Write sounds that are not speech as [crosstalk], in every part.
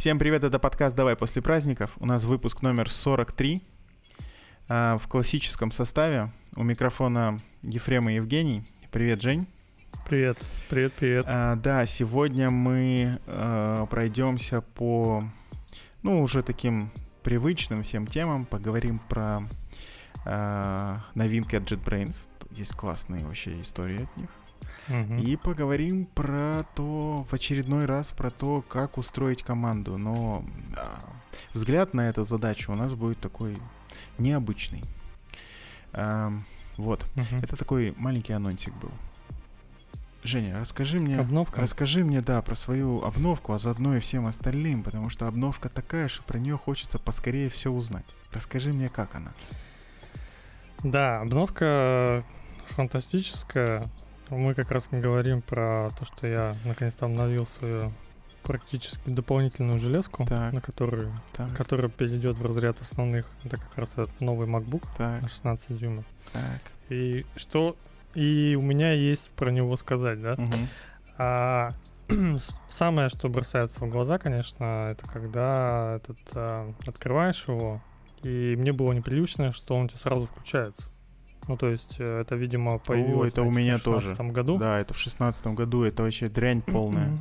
Всем привет, это подкаст «Давай после праздников». У нас выпуск номер 43 а, в классическом составе. У микрофона Ефрем и Евгений. Привет, Жень. Привет, привет, привет. А, да, сегодня мы а, пройдемся по, ну, уже таким привычным всем темам. Поговорим про а, новинки от JetBrains. Есть классные вообще истории от них. Угу. И поговорим про то, в очередной раз, про то, как устроить команду. Но а, взгляд на эту задачу у нас будет такой необычный. А, вот. Угу. Это такой маленький анонсик был. Женя, расскажи мне, обновка. расскажи мне, да, про свою обновку, а заодно и всем остальным, потому что обновка такая, что про нее хочется поскорее все узнать. Расскажи мне, как она. Да, обновка фантастическая. Мы как раз говорим про то, что я наконец-то обновил свою практически дополнительную железку, так, на которую, так. которая перейдет в разряд основных. Это как раз этот новый MacBook так. на 16 дюймов. Так. И что и у меня есть про него сказать, да. Угу. А, [clears throat] самое, что бросается в глаза, конечно, это когда этот, а, открываешь его, и мне было непривычно, что он у тебя сразу включается. Ну, то есть, э, это, видимо, появилось О, это у меня в 16 тоже. году. Да, это в шестнадцатом году, это вообще дрянь полная.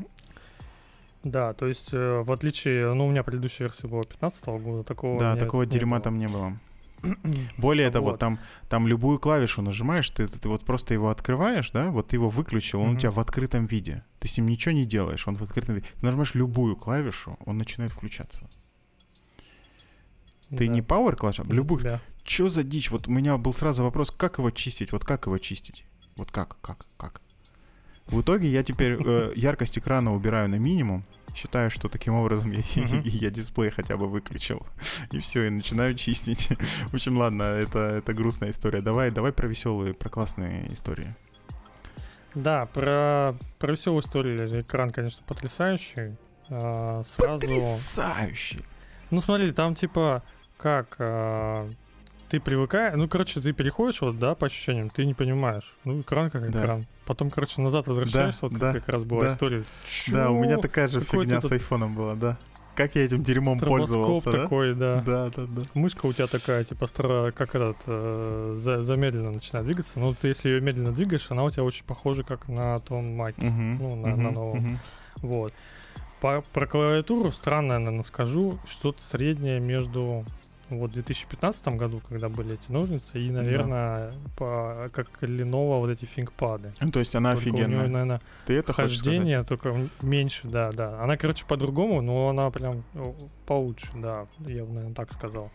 Да, то есть, э, в отличие, ну, у меня предыдущая версия была 15 года, такого Да, такого дерьма было. там не было. [clears throat] Более того, вот. там, там любую клавишу нажимаешь, ты, ты, вот просто его открываешь, да, вот ты его выключил, он mm-hmm. у тебя в открытом виде. Ты с ним ничего не делаешь, он в открытом виде. Ты нажимаешь любую клавишу, он начинает включаться. Ты да. не power клавиша, а любую. Тебя. Чё за дичь? Вот у меня был сразу вопрос, как его чистить? Вот как его чистить? Вот как, как, как? В итоге я теперь э, [laughs] яркость экрана убираю на минимум, считаю, что таким образом я, uh-huh. [laughs] я дисплей хотя бы выключил. [laughs] И все, и начинаю чистить. В общем, ладно, это, это грустная история. Давай, давай про веселые, про классные истории. Да, про, про веселую историю. Экран, конечно, потрясающий. А, сразу... Потрясающий! Ну, смотри, там типа как... А ты привыкаешь, ну, короче, ты переходишь, вот, да, по ощущениям, ты не понимаешь. Ну, экран как да. экран. Потом, короче, назад возвращаешься, да, вот да, как, раз была да. история. Чё? Да, у меня такая же Какой фигня с айфоном была, да. Как я этим дерьмом пользовался, такой, да? Да, да, да. Мышка у тебя такая, типа, стара, как этот, э, за, замедленно начинает двигаться. Но ты, если ее медленно двигаешь, она у тебя очень похожа, как на том маке, uh-huh, ну, на, uh-huh, на новом. Uh-huh. Вот. По, про клавиатуру странно, наверное, скажу, что-то среднее между вот в 2015 году, когда были эти ножницы, и, наверное, да. по, как Lenovo вот эти фингпады. Ну, то есть она только офигенная. У нее, наверное, Ты это хождение только меньше, да, да. Она, короче, по-другому, но она прям получше, да, я бы, наверное, так сказал.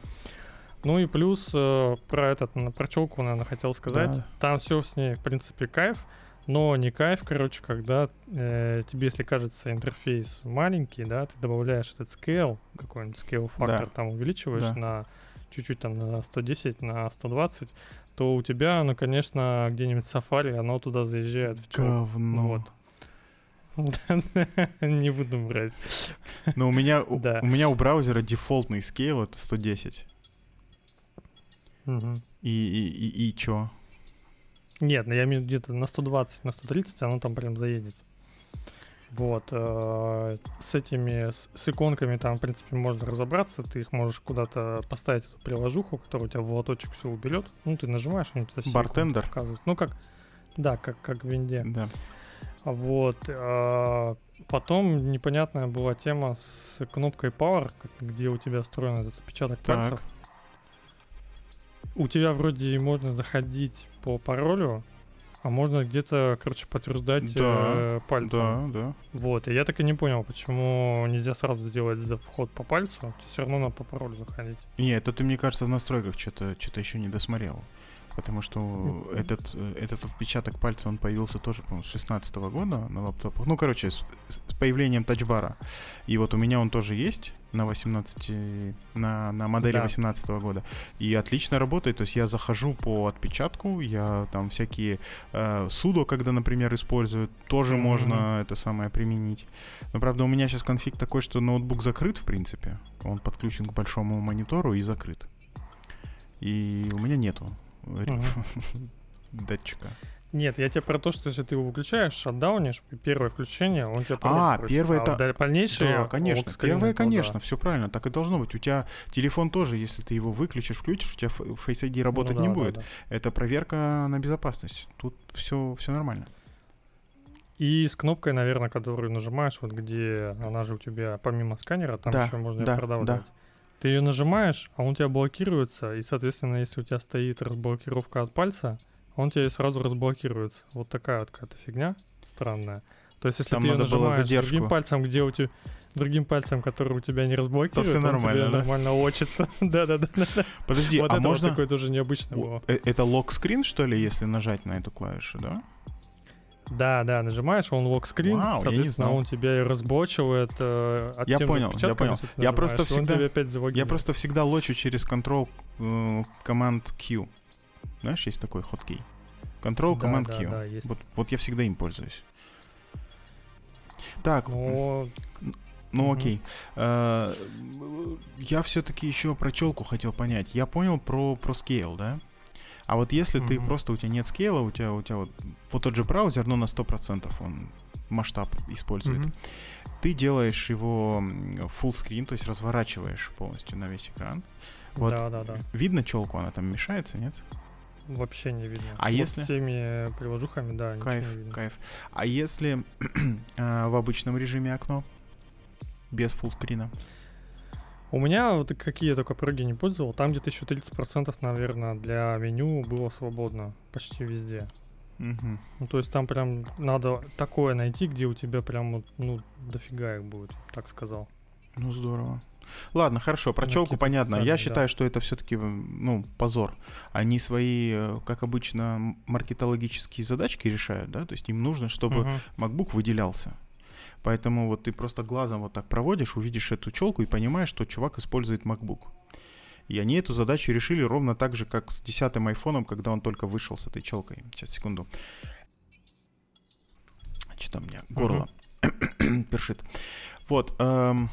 Ну и плюс э, про этот, про челку, наверное, хотел сказать. Да. Там все с ней, в принципе, кайф. Но не кайф, короче, когда э, тебе, если кажется интерфейс маленький, да, ты добавляешь этот scale, какой-нибудь scale фактор, да. там увеличиваешь да. на чуть-чуть там на 110, на 120, то у тебя, ну, конечно, где-нибудь Safari, оно туда заезжает в Говно. Вот. [laughs] Не буду брать. Но у меня, да. у меня у браузера дефолтный scale это 110. Угу. И, и, и, и чё? Нет, ну я имею где-то на 120, на 130 оно там прям заедет. Вот. Э, с этими, с, с иконками там, в принципе, можно разобраться. Ты их можешь куда-то поставить, эту приложуху, которая у тебя в лоточек все уберет. Ну, ты нажимаешь, они тебе Бартендер? Ну, как, да, как, как в винде. Да. Вот. Э, потом непонятная была тема с кнопкой Power, где у тебя встроен этот отпечаток так. пальцев у тебя вроде можно заходить по паролю, а можно где-то, короче, подтверждать да, э, пальцем. Да, да. Вот, и я так и не понял, почему нельзя сразу сделать за вход по пальцу, все равно надо по паролю заходить. Нет, это ты, мне кажется, в настройках что-то что еще не досмотрел. Потому что этот, э, этот отпечаток пальца, он появился тоже, по-моему, с 16 года на лаптопах. Ну, короче, с, с появлением тачбара. И вот у меня он тоже есть на 18, на, на модели да. 18 года. И отлично работает. То есть я захожу по отпечатку, я там всякие э, судо, когда, например, использую, тоже mm-hmm. можно это самое применить. Но, правда, у меня сейчас конфиг такой, что ноутбук закрыт, в принципе. Он подключен к большому монитору и закрыт. И у меня нету [laughs] датчика. Нет, я тебе про то, что если ты его выключаешь, шатдаунишь, первое включение, он тебя А, первое это... А дальнейшее... Да, конечно. Первое, конечно, все правильно, так и должно быть. У тебя телефон тоже, если ты его выключишь, включишь, у тебя Face ID работать ну, да, не будет. Да, да. Это проверка на безопасность. Тут все, все нормально. И с кнопкой, наверное, которую нажимаешь, вот где она же у тебя помимо сканера, там да, еще можно да, ее продавать. Да. Ты ее нажимаешь, а он у тебя блокируется, и, соответственно, если у тебя стоит разблокировка от пальца, он тебе сразу разблокируется. Вот такая вот какая-то фигня странная. То есть, если Там ты ее нажимаешь другим пальцем, где у тебя другим пальцем, который у тебя не разблокирует, то все нормально, он да? нормально очит. [laughs] Да-да-да. Подожди, вот а это можно... Вот такое тоже необычно было. Э, это лок-скрин, что ли, если нажать на эту клавишу, да? Да, да, нажимаешь, он локскрин, Вау, соответственно, он тебя и разблочивает. Э, от я понял, я понял. Я просто всегда, я просто всегда лочу через Ctrl э, Command Q. Знаешь, есть такой хоткей. Ctrl Command да, Q. Да, да, вот, вот я всегда им пользуюсь. Так. Но... Ну угу. окей. А, я все-таки еще про челку хотел понять. Я понял про, про scale, да? А вот если mm-hmm. ты просто у тебя нет скейла, у тебя у тебя вот, вот тот же браузер, но на 100% он масштаб использует. Mm-hmm. Ты делаешь его full screen, то есть разворачиваешь полностью на весь экран. Вот да, да, да. Видно челку, она там мешается, нет? Вообще не видно. А вот если... С теми приложухами, да, кайф, не видно. Кайф, А если [clears throat] э, в обычном режиме окно? Без фуллскрина? У меня вот какие я только проги не пользовал, там где-то еще 30% наверное для меню было свободно почти везде. Угу. Ну, то есть там прям надо такое найти, где у тебя прям ну дофига их будет, так сказал. Ну здорово. Ладно, хорошо, про челку понятно. Я считаю, что это все-таки, ну, позор. Они свои, э, как обычно, маркетологические задачки решают, да, то есть им нужно, чтобы. MacBook выделялся. Поэтому вот ты просто глазом вот так проводишь, увидишь эту челку и понимаешь, что чувак использует MacBook. И они эту задачу решили ровно так же, как с десятым айфоном, когда он только вышел с этой челкой. Сейчас, секунду. Что-то у меня горло uh-huh. [clears throat] першит. Вот. Эм,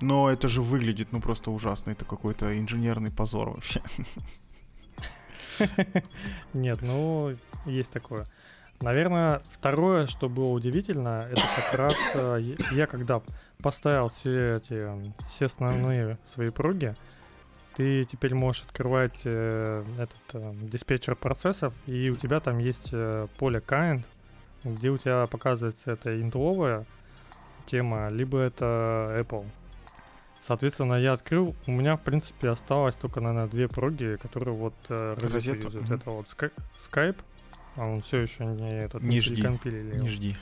но это же выглядит, ну, просто ужасно. Это какой-то инженерный позор вообще. Нет, ну, есть такое. Наверное, второе, что было удивительно, это как раз э, я когда поставил все эти все основные свои проги, ты теперь можешь открывать э, этот э, диспетчер процессов, и у тебя там есть э, поле kind, где у тебя показывается это интовая тема, либо это Apple. Соответственно, я открыл, у меня, в принципе, осталось только, наверное, две проги, которые вот э. Mm-hmm. Это вот Skype, а он все еще не этот не, не жди. Не жди.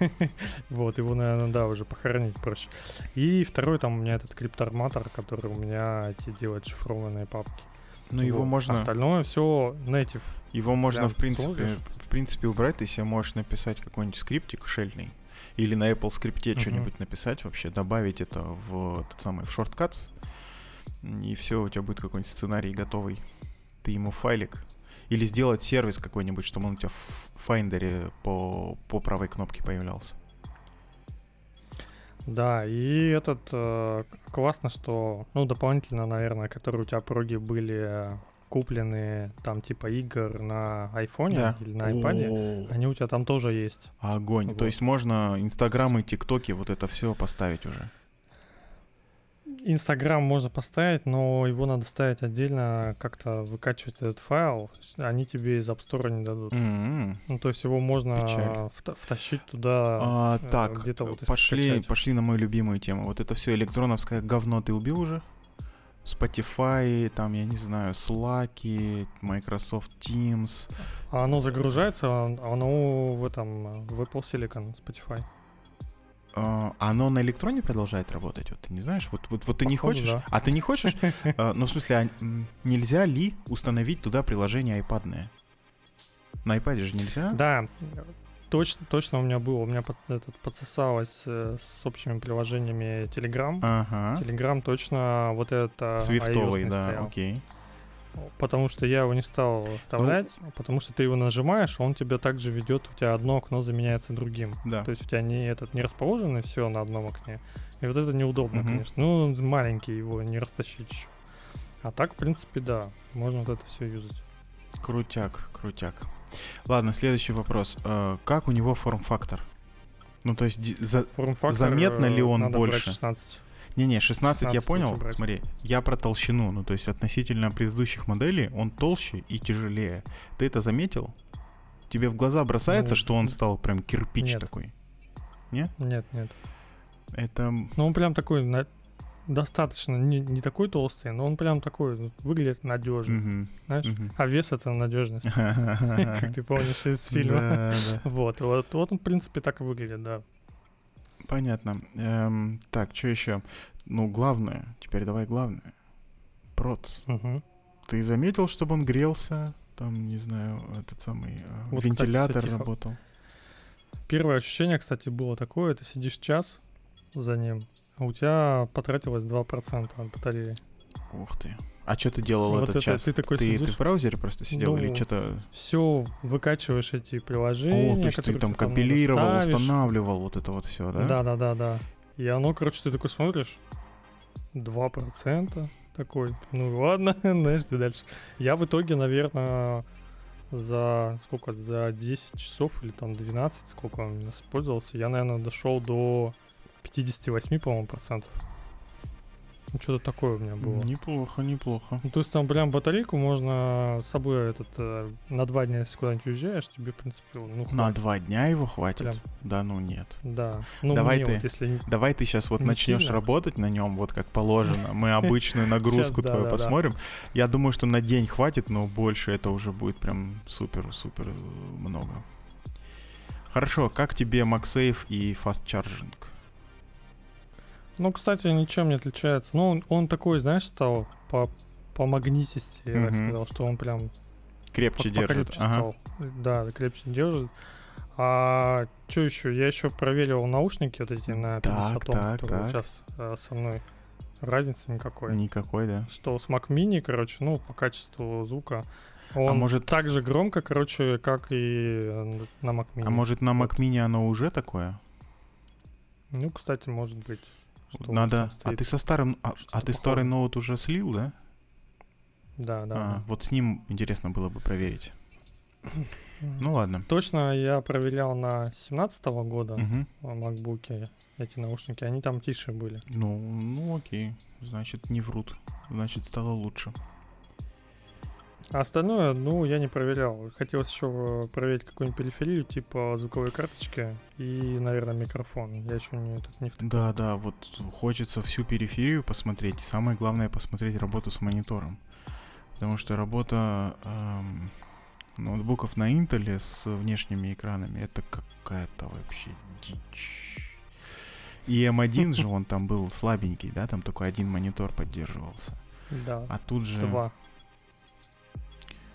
[laughs] вот, его, наверное, да, уже похоронить проще. И второй там у меня этот крипторматор, который у меня эти делает шифрованные папки. Ну, вот. его можно... Остальное все native. Его можно, в принципе, в принципе, убрать. Ты себе можешь написать какой-нибудь скриптик шельный. Или на Apple скрипте uh-huh. что-нибудь написать вообще, добавить это в тот самый в shortcuts. И все, у тебя будет какой-нибудь сценарий готовый. Ты ему файлик или сделать сервис какой-нибудь, чтобы он у тебя в Finder по, по правой кнопке появлялся. Да, и этот э, классно, что, ну, дополнительно, наверное, которые у тебя проги были куплены, там, типа игр на айфоне да. или на iPad, они у тебя там тоже есть. Огонь. Вот. То есть можно Инстаграмы, ТикТоки, вот это все поставить уже. Инстаграм можно поставить, но его надо ставить отдельно, как-то выкачивать этот файл. Они тебе из App Store не дадут. Mm-hmm. Ну, то есть его можно вта- втащить туда. А, э, так, где-то вот пошли, пошли на мою любимую тему. Вот это все электроновское говно ты убил уже? Spotify, там, я не знаю, Slack, Microsoft Teams. А оно загружается, оно в этом, в Apple Silicon, Spotify. Uh, оно на электроне продолжает работать? Вот ты не знаешь? Вот, вот, вот ты Походу, не хочешь? Да. А ты не хочешь? uh, [laughs] ну, в смысле, а нельзя ли установить туда приложение iPad? На iPad же нельзя? Да, точно, точно у меня было. У меня под, этот, подсосалось э, с общими приложениями Telegram. Ага. Telegram точно вот это... Свифтовый, да, стоял. окей. Потому что я его не стал вставлять, ну, потому что ты его нажимаешь, он тебя также ведет, у тебя одно окно заменяется другим. Да. То есть у тебя не этот не расположено все на одном окне. И вот это неудобно, угу. конечно. Ну, маленький, его не растащить еще. А так, в принципе, да, можно вот это все юзать. Крутяк, крутяк. Ладно, следующий вопрос. Э, как у него форм-фактор? Ну, то есть за- заметно ли э, он больше? 16. Не-не, 16, я 16 понял. лучше брать. Смотри, я про толщину. Ну, то есть относительно предыдущих моделей он толще и тяжелее. Ты это заметил? Тебе в глаза бросается, Ну, что он стал прям кирпич нет. такой? Нет, нет. Это... Ну, он прям такой на- достаточно не, не такой толстый, но он прям такой выглядит надежно, Мгм, знаешь? мгм. А вес это надежность, [laughs] как ты помнишь из [laughs] фильма. Вот, вот, вот он, в принципе, так и выглядит, да. Понятно. Эм, так, что еще? Ну, главное. Теперь давай главное. Проц. Ты заметил, чтобы он грелся? Там, не знаю, этот самый э, Вот, вентилятор кстати, работал. Первое ощущение, кстати, было такое, ты сидишь час за ним, а у тебя потратилось 2% от батареи. Ух ты. А что ты делал Вот этот это час? ты такой ты, ты сидишь, в браузере просто сидел или Ну, что-то... все выкачиваешь эти приложения, О, то есть ты там надо компилировал, устанавливал вот это вот все, да? Да, да, да, да. И оно, короче, ты такой смотришь, 2% такой, ну ладно, [laughs] знаешь, ты дальше. Я в итоге, наверное, за сколько, за 10 часов или там 12, сколько он использовался, я, наверное, дошел до 58, по-моему, процентов. Ну, что-то такое у меня было. Неплохо, неплохо. Ну, то есть там прям батарейку можно с собой этот э, на два дня, если куда-нибудь уезжаешь, тебе, в принципе, ну, На два дня его хватит? Прям. Да ну нет. Да. Ну, Давай ты. вот, если не- Давай ты сейчас вот Не начнешь сильно. работать на нем, вот как положено. Мы [laughs] обычную нагрузку твою посмотрим. Я думаю, что на день хватит, но больше это уже будет прям супер-супер э, много. Хорошо, как тебе MagSafe и Fast Charging? Ну, кстати, ничем не отличается. Ну, он, он такой, знаешь, стал по, по магнитисти, я так Мгм. сказал, что он прям Крепче по- держит. покрепче Ага. стал. Да, крепче держит. А что еще? Я еще проверил наушники вот эти на 50 Так, так, так. сейчас э, со мной. Разницы никакой. Никакой, да? Что с Mac Mini, короче, ну, по качеству звука. Он А может- так же громко, короче, как и э, на Mac Mini. А может на Mac Mini оно уже такое? Ну, кстати, может быть. Что Надо. А ты со старым. А, а ты старый ноут уже слил, да? Да, да. А, да. Вот с ним интересно было бы проверить. [laughs] Ну ладно. Точно я проверял на 17 года в макбуке эти наушники, они там тише были. Ну, ну окей. Значит, не врут. Значит, стало лучше. А остальное, ну, я не проверял. Хотелось еще проверить какую-нибудь периферию, типа звуковой карточки и, наверное, микрофон. Я еще не, тут не в Да, да, вот хочется всю периферию посмотреть. Самое главное посмотреть работу с монитором. Потому что работа эм, ноутбуков на Intel с внешними экранами это какая-то вообще дичь. И M1 же он там был слабенький, да, там только один монитор поддерживался. Да, А тут же... два.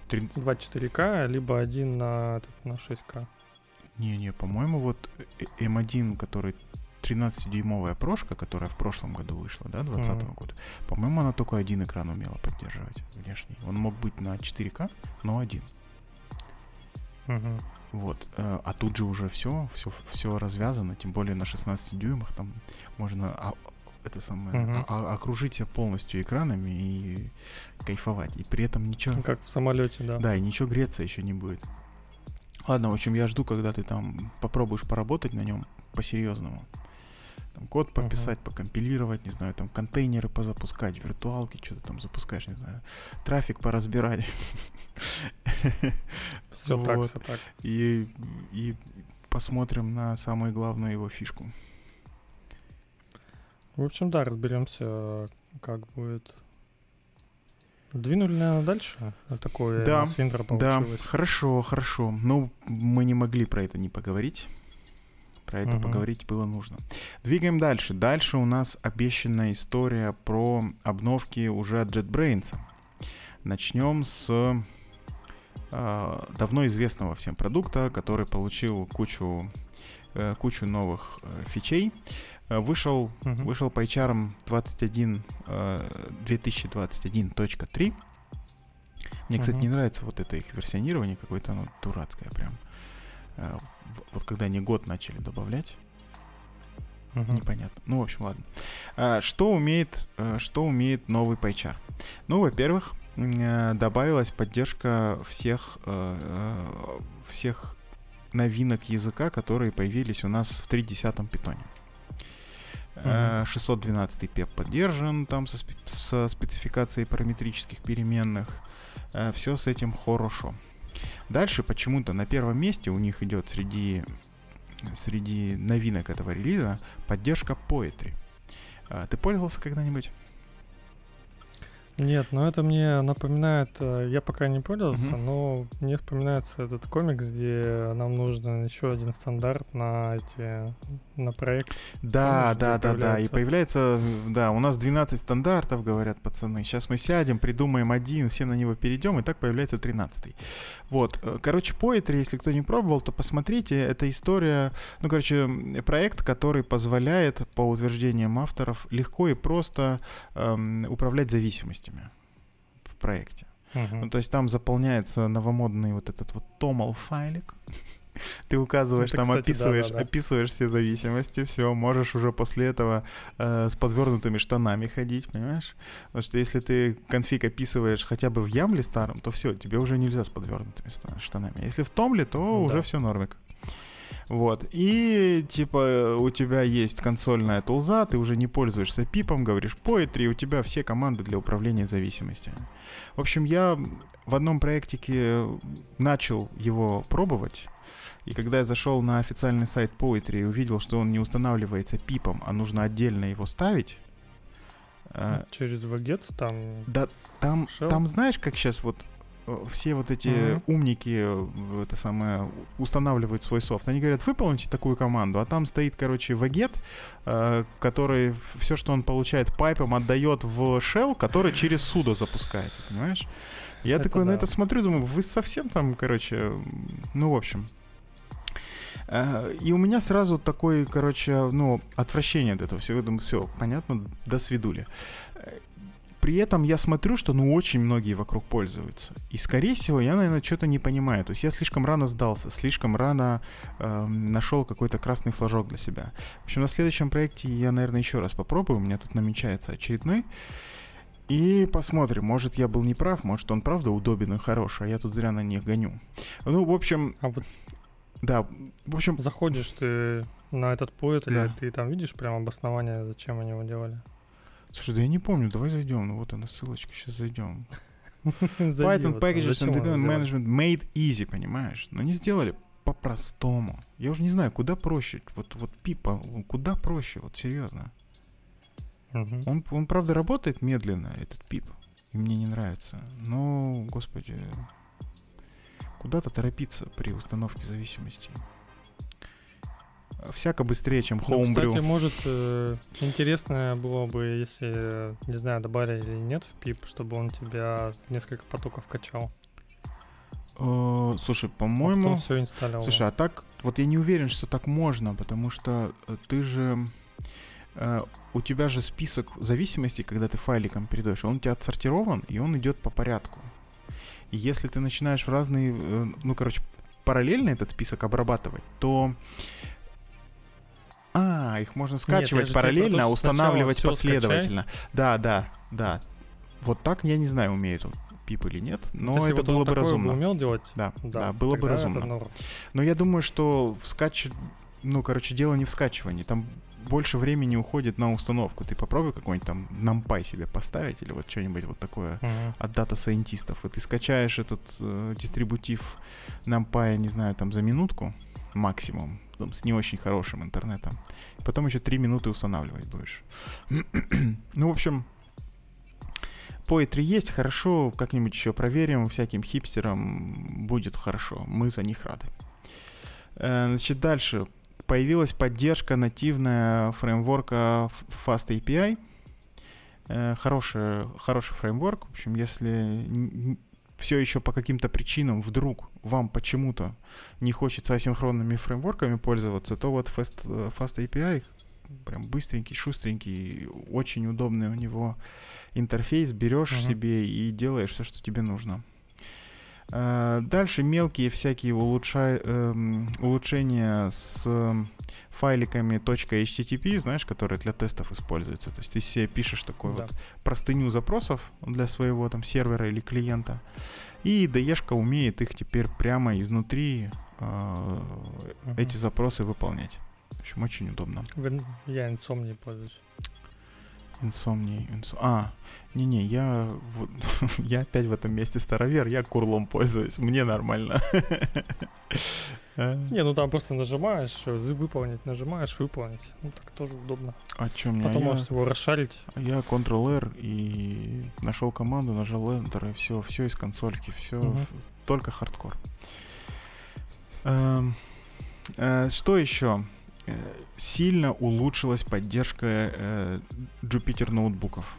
Три- Два 4К, либо один на, этот, на 6К. Не-не, по-моему, вот э- M1, который 13-дюймовая прошка, которая в прошлом году вышла, да, 20 Мгм. года, по-моему, она только один экран умела поддерживать внешний. Он мог быть на 4К, но один. Мгм. Вот. э, А тут же уже все, все, все развязано, тем более на 16 дюймах там можно а- это самое, Мгм. а- окружить себя полностью экранами и кайфовать. И при этом ничего, Как в самолете, да. да, и ничего греться еще не будет. Ладно, в общем, я жду, когда ты там попробуешь поработать на нем по-серьезному. Там код пописать, покомпилировать, не знаю, там контейнеры позапускать, виртуалки, что-то там запускаешь, не знаю, трафик поразбирать. Все так, все так. И посмотрим на самую главную его фишку. В общем, да, разберемся, как будет. Двинули, наверное, дальше. Такое Да, интро Да, получилось. хорошо, хорошо. Ну, мы не могли про это не поговорить. Про это Мгм. поговорить было нужно. Двигаем дальше. Дальше у нас обещанная история про обновки уже от JetBrains. Начнем с э, давно известного всем продукта, который получил кучу, э, кучу новых э, фичей. Э, Вышел, Мгм. вышел по HR 21, э, 2021.3. Мне, кстати, Мгм. не нравится вот это их версионирование, какое-то оно дурацкое прям. Э, Вот когда они год начали добавлять, Мгм. непонятно. Ну, в общем, ладно. А, Что умеет, э, что умеет новый PyChart? Ну, во-первых, добавилась поддержка всех, всех новинок языка, которые появились у нас в 3.10 питоне. Uh-huh. 612 PEP поддержан там со, спе- со спецификацией параметрических переменных. Все с этим хорошо. Дальше почему-то на первом месте у них идет среди, среди новинок этого релиза поддержка Poetry. Ты пользовался когда-нибудь? Нет, но это мне напоминает, э, я пока не пользовался, uh-huh. но мне вспоминается этот комикс, где нам нужен еще один стандарт на эти, на проект. Да, да, да, да, и появляется, да, у нас 12 стандартов, говорят пацаны, сейчас мы сядем, придумаем один, все на него перейдем, и так появляется 13 Вот, э, короче, Poetry, если кто не пробовал, то посмотрите, это история, ну, короче, проект, который позволяет, по утверждениям авторов, легко и просто эм, управлять зависимостью полезностями в проекте. Uh-huh. Ну, то есть там заполняется новомодный вот этот вот томал файлик. [laughs] Ты указываешь, там кстати, описываешь, да, да, да. описываешь все зависимости, все, можешь уже после этого э, с подвернутыми штанами ходить, понимаешь? Потому что если ты конфиг описываешь хотя бы в Ямле старом, то все, тебе уже нельзя с подвернутыми штанами. А если в Томле, то да. уже все нормик. Вот. И, типа, у тебя есть консольная тулза, ты уже не пользуешься пипом, говоришь Poetry, и у тебя все команды для управления зависимостями. В общем, я в одном проектике начал его пробовать, и когда я зашел на официальный сайт Poetry и увидел, что он не устанавливается пипом, а нужно отдельно его ставить, э, Через вагет там? Да, там, там знаешь, как сейчас вот все вот эти mm-hmm. умники, э, это самое, устанавливают свой софт. Они говорят, выполните такую команду, а там стоит, короче, вагет, э, который все, что он получает пайпом, отдает в shell, который через судо запускается, понимаешь? Я это такой да. на это смотрю, думаю, вы совсем там, короче, ну, в общем. Э, и у меня сразу такой, короче, ну, отвращение от этого всего. Думаю, все, понятно, до свидули при этом я смотрю, что ну очень многие вокруг пользуются. И скорее всего я, наверное, что-то не понимаю. То есть я слишком рано сдался, слишком рано э, нашел какой-то красный флажок для себя. В общем, на следующем проекте я, наверное, еще раз попробую. У меня тут намечается очередной. И посмотрим, может я был неправ, может он правда удобен и хороший, а я тут зря на них гоню. Ну, в общем... А вот да, в общем... Заходишь ты на этот поэт, да. или ты там видишь прям обоснование, зачем они его делали? Слушай, да я не помню, давай зайдем. Ну вот она ссылочка, сейчас зайдем. [laughs] Python Packages Independent Management made easy, понимаешь? Но не сделали по-простому. Я уже не знаю, куда проще. Вот, вот пипа, куда проще, вот серьезно. Он, он, правда, работает медленно, этот пип. И мне не нравится. Но, господи, куда-то торопиться при установке зависимостей всяко быстрее, чем Homebrew. Ну, кстати, может, э, интересно было бы, если, не знаю, добавили или нет в пип, чтобы он тебя несколько потоков качал. Э, слушай, по-моему... А все инсталлировал. Слушай, а так, вот я не уверен, что так можно, потому что э, ты же... Uh, у тебя же список зависимостей, когда ты файликом передаешь, он у тебя отсортирован, и он идет по порядку. И если ты начинаешь в разные, ну, короче, параллельно этот список обрабатывать, то а, их можно скачивать Нет, параллельно, то, устанавливать последовательно. Скачай. Да, да, да. Вот так, я не знаю, умеет он пип или нет, но Если это вот было бы разумно. Бы умел делать, да, да, да было бы разумно. Но я думаю, что в скач... ну, короче, дело не в скачивании, там больше времени уходит на установку. Ты попробуй какой-нибудь там NumPy себе поставить или вот что-нибудь вот такое uh-huh. от дата-сайентистов. И ты скачаешь этот э, дистрибутив NumPy, не знаю, там за минутку максимум там, с не очень хорошим интернетом. Потом еще три минуты устанавливать будешь. [clears throat] ну, в общем, Poetry есть, хорошо, как-нибудь еще проверим, всяким хипстерам будет хорошо, мы за них рады. Э, значит, дальше. Появилась поддержка нативная фреймворка Fast API. Э, хороший, хороший фреймворк. В общем, если все еще по каким-то причинам вдруг вам почему-то не хочется асинхронными фреймворками пользоваться, то вот Fast, э, Fast API прям быстренький, шустренький, очень удобный у него интерфейс, берешь uh-huh. себе и делаешь все, что тебе нужно. Uh, дальше мелкие всякие улучша... uh, улучшения с файликами .http, знаешь, которые для тестов используются. То есть ты себе пишешь такую да. вот простыню запросов для своего там сервера или клиента, и IDE умеет их теперь прямо изнутри э, uh-huh. эти запросы выполнять. В общем, очень удобно. Я инсом не пользуюсь. Инсомний, инсом... А, не-не, я, [laughs] я опять в этом месте старовер, я курлом пользуюсь, мне нормально. А? [laughs] Не, ну там просто нажимаешь, выполнить, нажимаешь, выполнить. Ну так тоже удобно. А что мне? Потом можешь его расшарить. Я Ctrl-R и нашел команду, нажал Enter, и все, все из консольки, все, только хардкор. Эм, э, что еще? Э, сильно улучшилась поддержка э, Jupyter ноутбуков.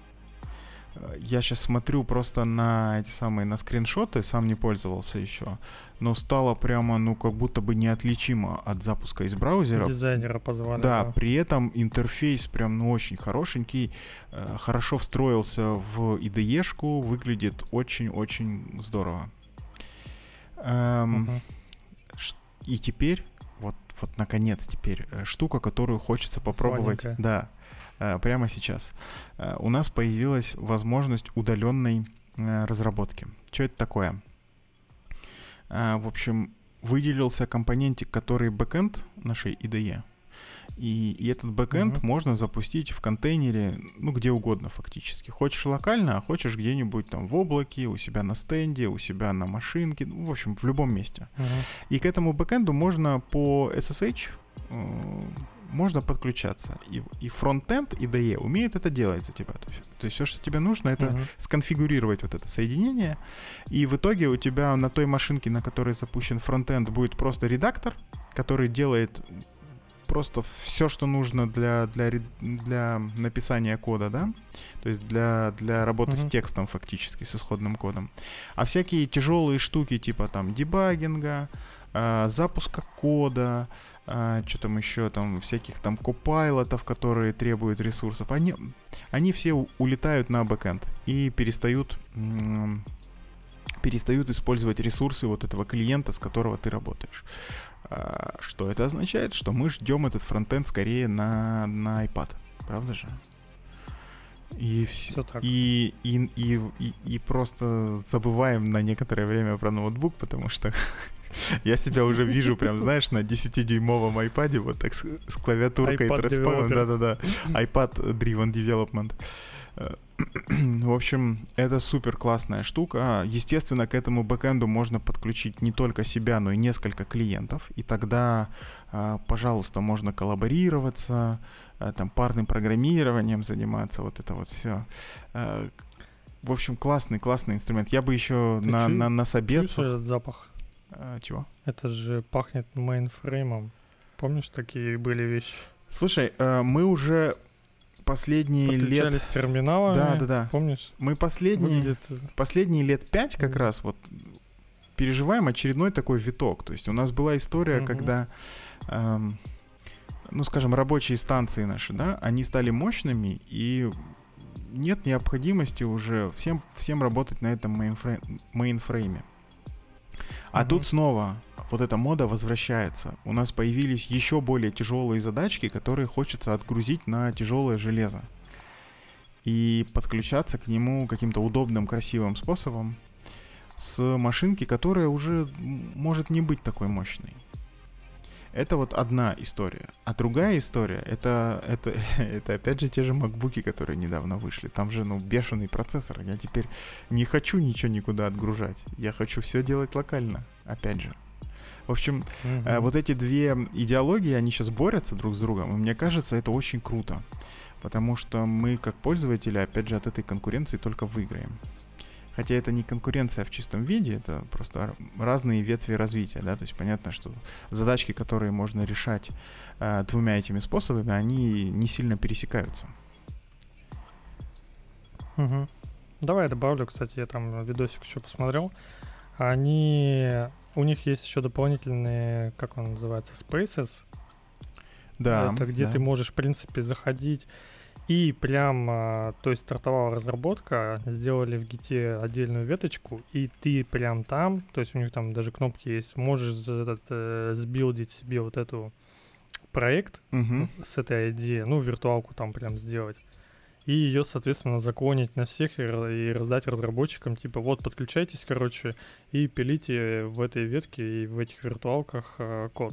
Я сейчас смотрю просто на эти самые на скриншоты, сам не пользовался еще, но стало прямо, ну, как будто бы неотличимо от запуска из браузера. Дизайнера позвали. Да, да. при этом интерфейс прям, ну, очень хорошенький, э, хорошо встроился в IDE-шку, выглядит очень-очень здорово. Эм, угу. И теперь вот наконец теперь э, штука, которую хочется попробовать. Сладенькая. Да, прямо сейчас. Э, у нас появилась возможность удаленной разработки. Что это такое? В общем, выделился компонентик, который бэкэнд нашей IDE. И, и этот бэкэнд mm-hmm. можно запустить в контейнере, ну, где угодно фактически. Хочешь локально, а хочешь где-нибудь там в облаке, у себя на стенде, у себя на машинке, ну, в общем, в любом месте. Mm-hmm. И к этому бэкэнду можно по SSH э, можно подключаться. И, и фронтенд IDE умеет это делать за тебя. То есть, то есть все, что тебе нужно, это uh-huh. сконфигурировать вот это соединение. И в итоге у тебя на той машинке, на которой запущен фронтенд, будет просто редактор, который делает просто все, что нужно для, для, для написания кода, да, то есть для, для работы uh-huh. с текстом фактически, с исходным кодом. А всякие тяжелые штуки типа там дебагинга, э, запуска кода, э, что там еще, там всяких там копайлотов, которые требуют ресурсов, они, они все улетают на бэкэнд и перестают перестают использовать ресурсы вот этого клиента, с которого ты работаешь. А, что это означает? Что мы ждем этот фронтенд скорее на, на iPad. Правда же? И, все так. И, и, и, и, и просто забываем на некоторое время про ноутбук, потому что [laughs] [laughs] я себя уже вижу прям, знаешь, на 10-дюймовом iPad, вот так с, с клавиатуркой и треспаном. Да-да-да. iPad Driven Development. Э, [clears throat] в общем, это супер классная штука. Естественно, к этому бэкэнду можно подключить не только себя, но и несколько клиентов. И тогда, а, пожалуйста, можно коллаборироваться, а, там парным программированием заниматься, вот это вот все. А, в общем, классный, классный инструмент. Я бы еще на, чу- на, на собесах... этот запах? А, чего? Это же пахнет мейнфреймом. Помнишь, такие были вещи? Слушай, э, мы уже последние лет... с терминалами, да, да, да. помнишь? Мы последние, Выглядит... последние лет пять как mm. раз вот переживаем очередной такой виток. То есть у нас была история, mm-hmm. когда, эм, ну, скажем, рабочие станции наши, да, они стали мощными, и нет необходимости уже всем, всем работать на этом мейнфрейме. мейнфрейме. А mm-hmm. тут снова вот эта мода возвращается. У нас появились еще более тяжелые задачки, которые хочется отгрузить на тяжелое железо. И подключаться к нему каким-то удобным, красивым способом с машинки, которая уже может не быть такой мощной. Это вот одна история. А другая история, это, это, [laughs] это опять же те же макбуки, которые недавно вышли. Там же, ну, бешеный процессор. Я теперь не хочу ничего никуда отгружать. Я хочу все делать локально. Опять же. В общем, mm-hmm. э, вот эти две идеологии, они сейчас борются друг с другом. И мне кажется, это очень круто. Потому что мы, как пользователи, опять же, от этой конкуренции только выиграем. Хотя это не конкуренция в чистом виде, это просто разные ветви развития, да, то есть понятно, что задачки, которые можно решать э, двумя этими способами, они не сильно пересекаются. Угу. Давай я добавлю, кстати, я там видосик еще посмотрел. Они, у них есть еще дополнительные, как он называется, spaces. Да. Это где да. ты можешь, в принципе, заходить и прям, а, то есть стартовала разработка, сделали в гите отдельную веточку, и ты прям там, то есть у них там даже кнопки есть, можешь этот, э, сбилдить себе вот эту проект Мгм. с этой идеей, ну, виртуалку там прям сделать. И ее, соответственно, заклонить на всех и, ра- и раздать разработчикам, типа, вот, подключайтесь, короче, и пилите в этой ветке и в этих виртуалках э, код.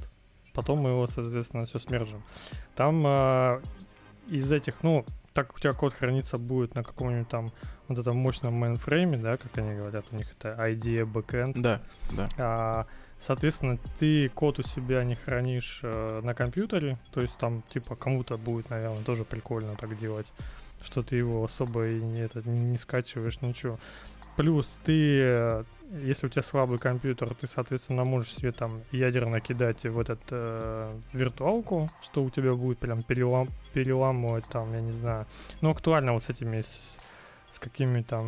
Потом мы его, соответственно, все смержим. Там э, из этих, ну, так как у тебя код хранится будет на каком-нибудь там вот этом мощном мейнфрейме, да, как они говорят, у них это IDE backend, Да, да. а, соответственно, ты код у себя не хранишь э, на компьютере, то есть там, типа, кому-то будет, наверное, тоже прикольно так делать, что ты его особо и не, это, не, не скачиваешь, ничего. Плюс ты, э, если у тебя слабый компьютер, ты, соответственно, можешь себе там ядерно кидать в этот э, виртуалку, что у тебя будет прям перелам, переламывать там, я не знаю. Ну, актуально вот с этими, с, с какими там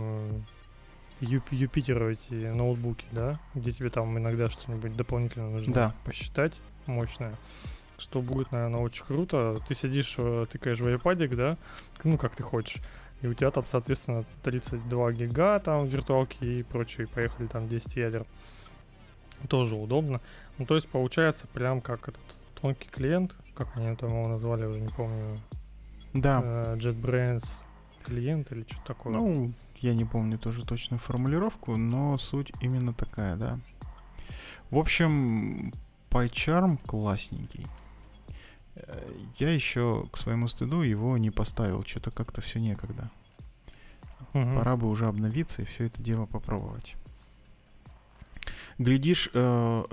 Юп- Юпитера эти ноутбуки, да, где тебе там иногда что-нибудь дополнительно нужно Да. посчитать мощное, что будет, наверное, очень круто. Ты сидишь, э, тыкаешь в iPad, да, ну, как ты хочешь, и у тебя там, соответственно, 32 гига там виртуалки и прочее, и поехали там 10 ядер. Тоже удобно. Ну, то есть получается прям как этот тонкий клиент, как они там его назвали, уже не помню, Да. э, JetBrains клиент или что-то такое. Ну, я не помню тоже точную формулировку, но суть именно такая, да. В общем, PyCharm классненький. Э, Я еще к своему стыду его не поставил, что-то как-то все некогда. Мгм. Пора бы уже обновиться и все это дело попробовать. Глядишь, э,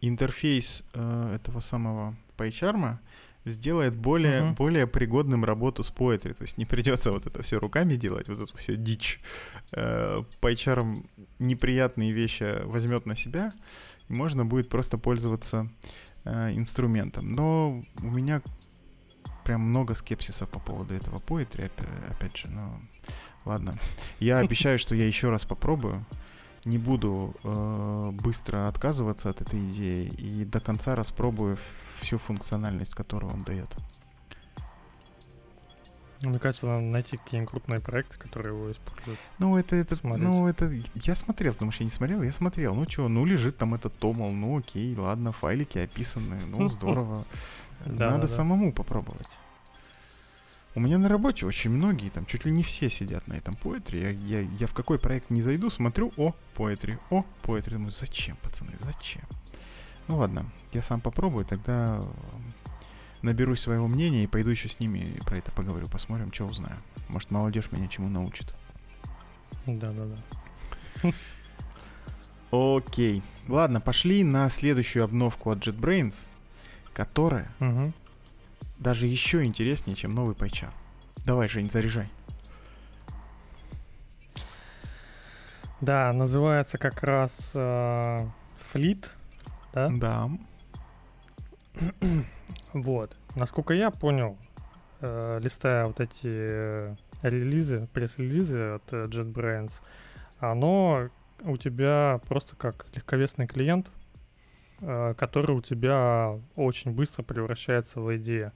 интерфейс э, этого самого PyCharm сделает более, Мгм. более пригодным работу с Poetry. То есть не придется вот это все руками делать, вот эту все дичь. Э, PyCharm неприятные вещи возьмет на себя, и можно будет просто пользоваться э, инструментом. Но у меня прям много скепсиса по поводу этого Poetry, опя- опять же, но ладно. Я [laughs] обещаю, что я еще раз попробую. Не буду э, быстро отказываться от этой идеи и до конца распробую всю функциональность, которую он дает. Мне кажется, надо найти какие-нибудь крупные проекты, которые его используют. Ну, это, это, Смотреть. ну, это, я смотрел, потому что я не смотрел, я смотрел, ну, что, ну, лежит там этот томал, ну, окей, ладно, файлики описаны, ну, [laughs] здорово. Надо самому попробовать. У меня на работе очень многие, там, чуть ли не все сидят на этом поэтре. Я, я, я в какой проект не зайду, смотрю, о, поэтри, о, поэтри. Ну, зачем, пацаны, зачем? Ну, ладно, я сам попробую, тогда наберусь своего мнения и пойду еще с ними про это поговорю, посмотрим, что узнаю. Может, молодежь меня чему научит. Да, да, да. Окей. Ладно, пошли на следующую обновку от JetBrains, которая Мгм. даже еще интереснее, чем новый пайчар. Давай, Жень, заряжай. Да, называется как раз э, Fleet, да? Да. [clears throat] Вот. Насколько я понял, э, листая вот эти э, релизы, пресс-релизы от э, JetBrains, оно у тебя просто как легковесный клиент, э, который у тебя очень быстро превращается в идею.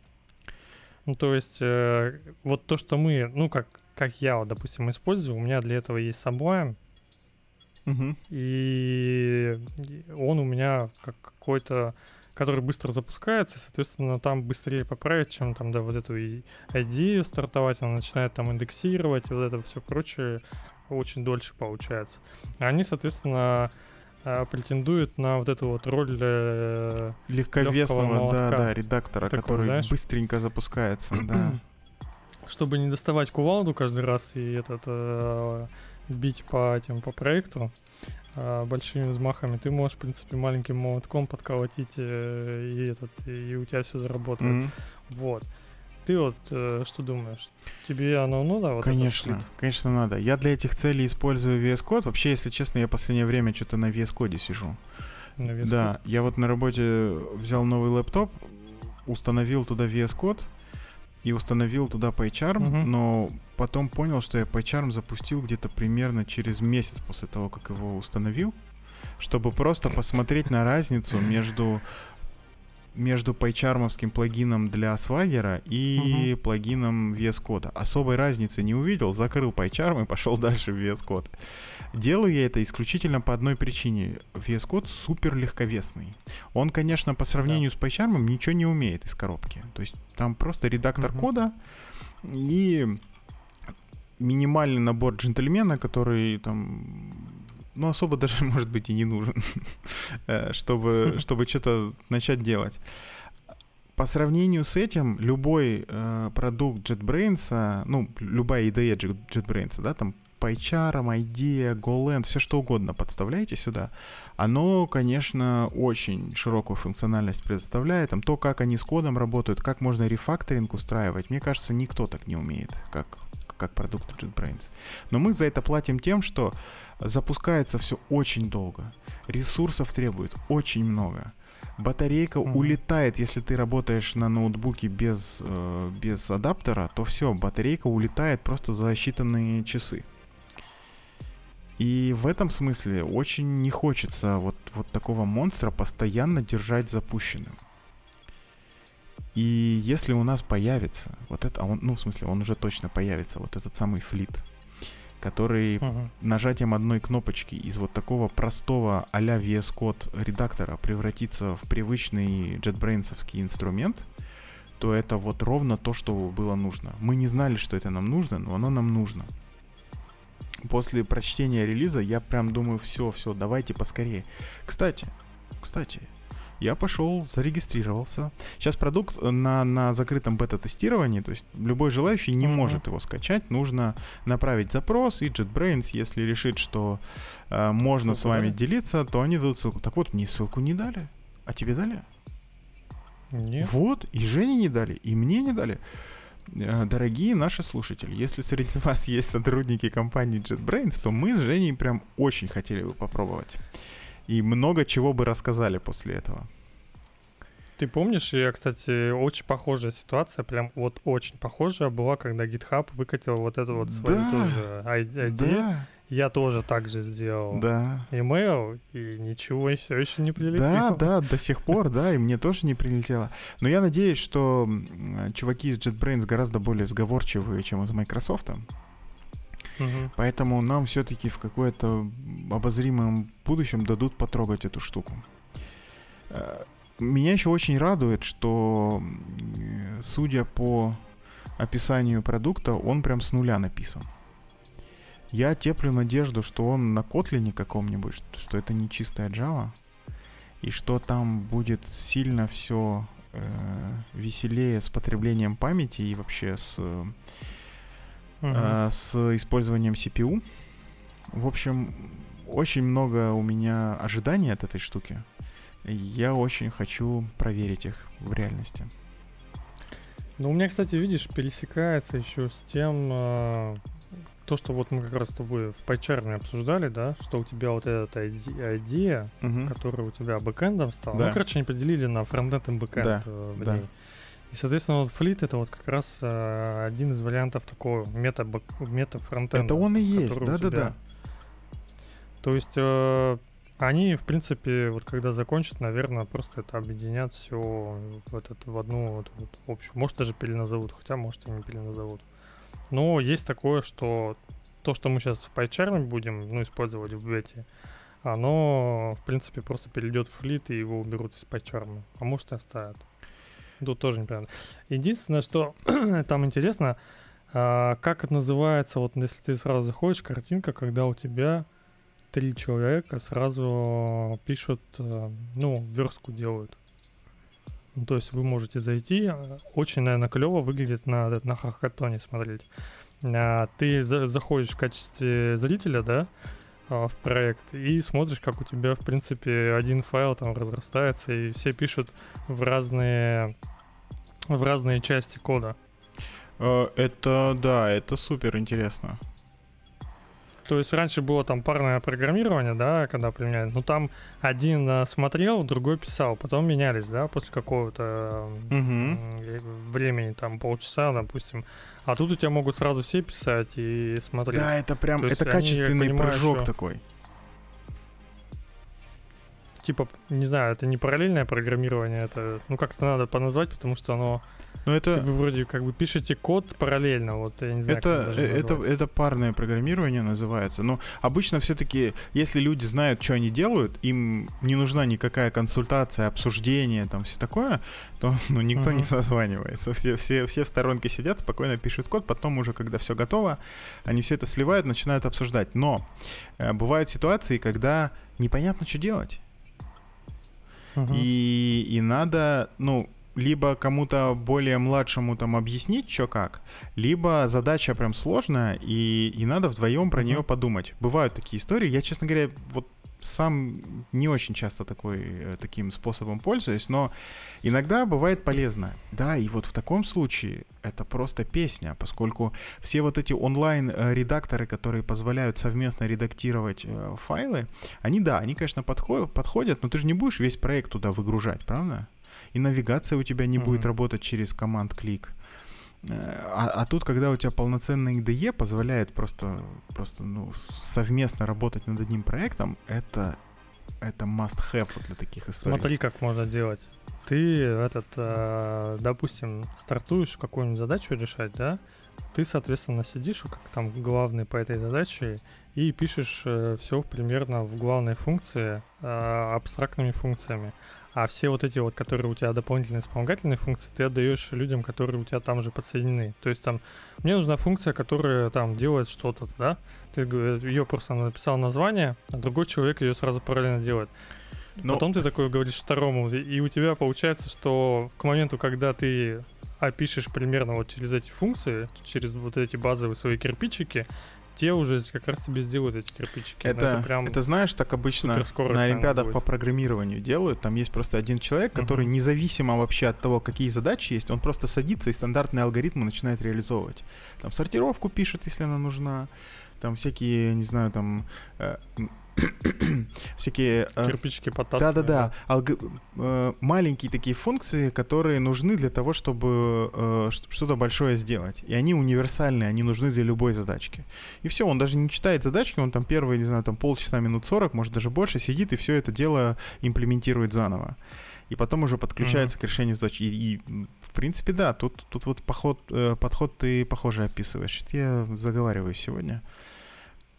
Ну, то есть, э, вот то, что мы, ну, как, как я, вот, допустим, использую, у меня для этого есть Sublime, Мгм. и он у меня как какой-то, который быстро запускается, соответственно, там быстрее поправить, чем там, да, вот эту идею стартовать, она начинает там индексировать, и вот это все прочее очень дольше получается. Они, соответственно, э, претендуют на вот эту вот роль э, Легковесного, да, да, редактора, Такого, который знаешь? быстренько запускается, [clears throat] да. чтобы не доставать кувалду каждый раз и этот э, бить по этим по проекту большими взмахами, ты можешь, в принципе, маленьким молотком подколотить э, и этот и у тебя все заработает. Мгм. Вот. Ты вот э, что думаешь? Тебе оно надо? Вот этот Конечно, конечно надо. Я для этих целей использую VS Code. Вообще, если честно, я в последнее время что-то на VS Code сижу. На вес Да, я вот на работе взял новый лэптоп, установил туда VS Code и установил туда PyCharm, Мгм. но потом понял, что я PyCharm запустил где-то примерно через месяц после того, как его установил, чтобы просто посмотреть на разницу [clears throat] между между пайчармовским плагином для свагера и угу. плагином VS Code. Особой разницы не увидел, закрыл пайчарм и пошел дальше в VS Code. Делаю я это исключительно по одной причине. VS Code супер легковесный. Он, конечно, по сравнению да. с пайчармом ничего не умеет из коробки. То есть там просто редактор угу. кода и минимальный набор джентльмена, который там ну, особо даже, [laughs] может быть, и не нужен, э, чтобы, [laughs] чтобы что-то начать делать. По сравнению с этим, любой э, продукт JetBrains, ну, любая IDE JetBrains, да, там PyCharm, IDEA, GoLand, все что угодно подставляете сюда, оно, конечно, очень широкую функциональность предоставляет. Там то, как они с кодом работают, как можно рефакторинг устраивать, мне кажется, никто так не умеет, как, как продукт JetBrains. Но мы за это платим тем, что запускается все очень долго, ресурсов требует очень много. Батарейка mm-hmm. улетает, если ты работаешь на ноутбуке без, э, без адаптера, то все, батарейка улетает просто за считанные часы. И в этом смысле очень не хочется вот, вот такого монстра постоянно держать запущенным. И если у нас появится вот это, а он, ну в смысле он уже точно появится, вот этот самый флит, который uh-huh. нажатием одной кнопочки из вот такого простого а-ля VS Code редактора превратится в привычный JetBrains инструмент, то это вот ровно то, что было нужно. Мы не знали, что это нам нужно, но оно нам нужно. После прочтения релиза я прям думаю, все, все, давайте поскорее. Кстати, кстати, я пошел, зарегистрировался. Сейчас продукт на, на закрытом бета-тестировании, то есть любой желающий не mm-hmm. может его скачать. Нужно направить запрос, и JetBrains, если решит, что э, можно ссылку с вами дали? делиться, то они дадут ссылку. Так вот, мне ссылку не дали. А тебе дали? Нет. Вот, и Жене не дали, и мне не дали. Э, дорогие наши слушатели, если среди [laughs] вас есть сотрудники компании JetBrains, то мы с Женей прям очень хотели бы попробовать. И много чего бы рассказали после этого. Ты помнишь, я, кстати, очень похожая ситуация, прям вот очень похожая была, когда GitHub выкатил вот эту вот свою да, тоже ID. Да. Я тоже так же сделал да. email, и ничего все еще не Да, прилетело. да, до сих пор, да, и мне тоже не прилетело. Но я надеюсь, что чуваки из JetBrains гораздо более сговорчивые, чем из Microsoft. Угу. Поэтому нам все-таки в какое-то обозримом будущем дадут потрогать эту штуку. Э, меня еще очень радует, что, судя по описанию продукта, он прям с нуля написан. Я теплю надежду, что он на Kotlin каком-нибудь, что это не чистая Java, и что там будет сильно все э, веселее с потреблением памяти и вообще с uh-huh. с использованием CPU. В общем, очень много у меня ожиданий от этой штуки. Я очень хочу проверить их в реальности. Ну, у меня, кстати, видишь, пересекается еще с тем, э, то, что вот мы как раз с тобой в PyCharm обсуждали, да, что у тебя вот эта идея, угу. которая у тебя бэкэндом стала. Да. Ну, короче, они поделили на фронтенд и бэкэнд да. Э, в ней. Да. И, соответственно, вот Fleet это вот как раз э, один из вариантов такого мета, мета фронтенда. Это он и есть, да-да-да. То есть э, они, в принципе, вот когда закончат, наверное, просто это объединят все в, этот, в одну вот, вот, общую. Может, даже переназовут, хотя, может, и не переназовут. Но есть такое, что то, что мы сейчас в PyCharm будем ну, использовать в бете, оно, в принципе, просто перейдет в флит и его уберут из PyCharm. А может, и оставят. Тут тоже непонятно. Единственное, что [clears throat] там интересно, а, как это называется, вот если ты сразу заходишь, картинка, когда у тебя три человека сразу пишут, э, ну, верстку делают. Ну, то есть вы можете зайти, очень, наверное, клево выглядит на, на хакатоне смотреть. А, ты за, заходишь в качестве зрителя, да, в проект и смотришь, как у тебя, в принципе, один файл там разрастается, и все пишут в разные, в разные части кода. Э, это, да, это супер интересно. То есть раньше было там парное программирование, да, когда применяли. Ну там один uh, смотрел, другой писал, потом менялись, да, после какого-то uh-huh. времени, там полчаса, допустим. А тут у тебя могут сразу все писать и смотреть. Да, это прям, это качественный они, понимаю, прыжок что... такой. типа, не знаю, это не параллельное программирование, это, ну, как-то надо поназвать, потому что оно но это... Вы вроде как бы пишете код параллельно, вот я не знаю. Это, это, это парное программирование называется. Но обычно все-таки, если люди знают, что они делают, им не нужна никакая консультация, обсуждение, там все такое, то [laughs] ну, никто uh-huh. не созванивается. Все, все, все в сторонке сидят, спокойно пишут код, потом уже, когда все готово, они все это сливают, начинают обсуждать. Но э, бывают ситуации, когда непонятно, что делать. Uh-huh. И, и надо, ну, либо кому-то более младшему там объяснить, что как, либо задача прям сложная, и, и надо вдвоем про mm-hmm. нее подумать. Бывают такие истории. Я, честно говоря, вот сам не очень часто такой, э, таким способом пользуюсь, но иногда бывает полезно. Да, и вот в таком случае это просто песня, поскольку все вот эти онлайн-редакторы, которые позволяют совместно редактировать э, файлы, они, да, они, конечно, подходят, подходят, но ты же не будешь весь проект туда выгружать, правда? И навигация у тебя не mm-hmm. будет работать через команд-клик. Э, а, а тут, когда у тебя полноценный IDE позволяет просто, просто ну, совместно работать над одним проектом, это, это must-have для таких историй. Смотри, как можно делать. Ты этот, э, допустим, стартуешь какую-нибудь задачу решать, да? Ты, соответственно, сидишь как там главный по этой задаче и пишешь э, все примерно в главной функции абстрактными функциями. А все вот эти вот, которые у тебя дополнительные вспомогательные функции, ты отдаешь людям, которые у тебя там же подсоединены. То есть там, мне нужна функция, которая там делает что-то, да? Ты ее просто написал название, а другой человек ее сразу параллельно делает. Но... Потом ты такой говоришь второму, и у тебя получается, что к моменту, когда ты опишешь примерно вот через эти функции, через вот эти базовые свои кирпичики, те уже как раз тебе сделают эти кирпичики. Это, это, прям это знаешь, так обычно на Олимпиадах по программированию делают. Там есть просто один человек, который uh-huh. независимо вообще от того, какие задачи есть, он просто садится и стандартные алгоритмы начинает реализовывать. Там сортировку пишет, если она нужна. Там всякие, не знаю, там э, [coughs] всякие... Э, Кирпичики подтаскивают. Да-да-да. Алг... Э, маленькие такие функции, которые нужны для того, чтобы э, что-то большое сделать. И они универсальные, они нужны для любой задачки. И все, он даже не читает задачки, он там первые, не знаю, там полчаса, минут 40, может даже больше сидит и все это дело имплементирует заново и потом уже подключается mm-hmm. к решению задач. И, и в принципе, да, тут, тут вот поход, подход ты похоже описываешь. Я заговариваю сегодня.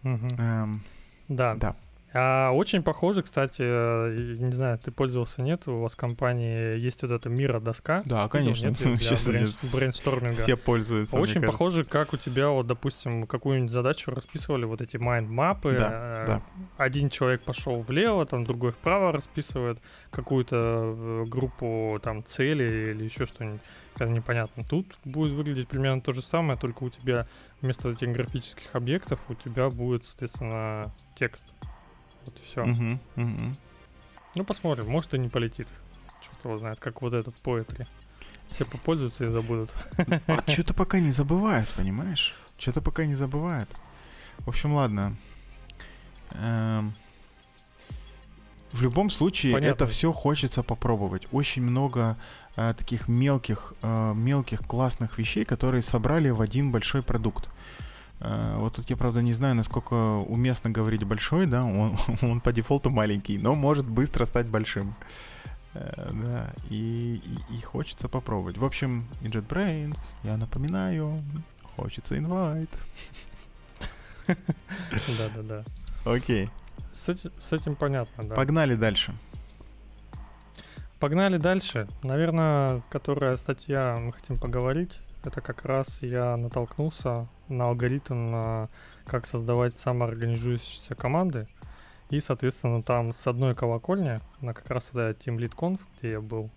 Mm-hmm. Эм, да. Да. А очень похоже, кстати, не знаю, ты пользовался, нет, у вас в компании есть вот эта Мира доска? Да, конечно. Нет. [laughs] Все пользуются. Очень похоже, как у тебя, вот, допустим, какую-нибудь задачу расписывали, вот эти майнд-мапы. Да, э, да. Один человек пошел влево, там другой вправо расписывает какую-то э, группу там цели или еще что-нибудь. Это непонятно. Тут будет выглядеть примерно то же самое, только у тебя вместо этих графических объектов у тебя будет, соответственно, текст. Вот все. Угу, угу. Ну, посмотрим, может и не полетит. Черт его знает, как вот этот поэтри. Все попользуются и забудут. А [laughs] что-то пока не забывают, понимаешь? Что-то пока не забывают. В общем, ладно. Эм... В любом случае, Понятно. это все хочется попробовать. Очень много э, таких мелких, э, мелких классных вещей, которые собрали в один большой продукт. Э, вот тут я, правда, не знаю, насколько уместно говорить большой, да, он, [laughs] он по дефолту маленький, но может быстро стать большим. Э, да, и, и, и хочется попробовать. В общем, JetBrains, я напоминаю, хочется инвайт. Да-да-да. Окей. С этим, с этим понятно, да. Погнали дальше. Погнали дальше. Наверное, которая статья мы хотим поговорить, это как раз я натолкнулся на алгоритм, на как создавать самоорганизующиеся команды. И, соответственно, там с одной колокольни, на как раз это Team Lead Conf, где я был,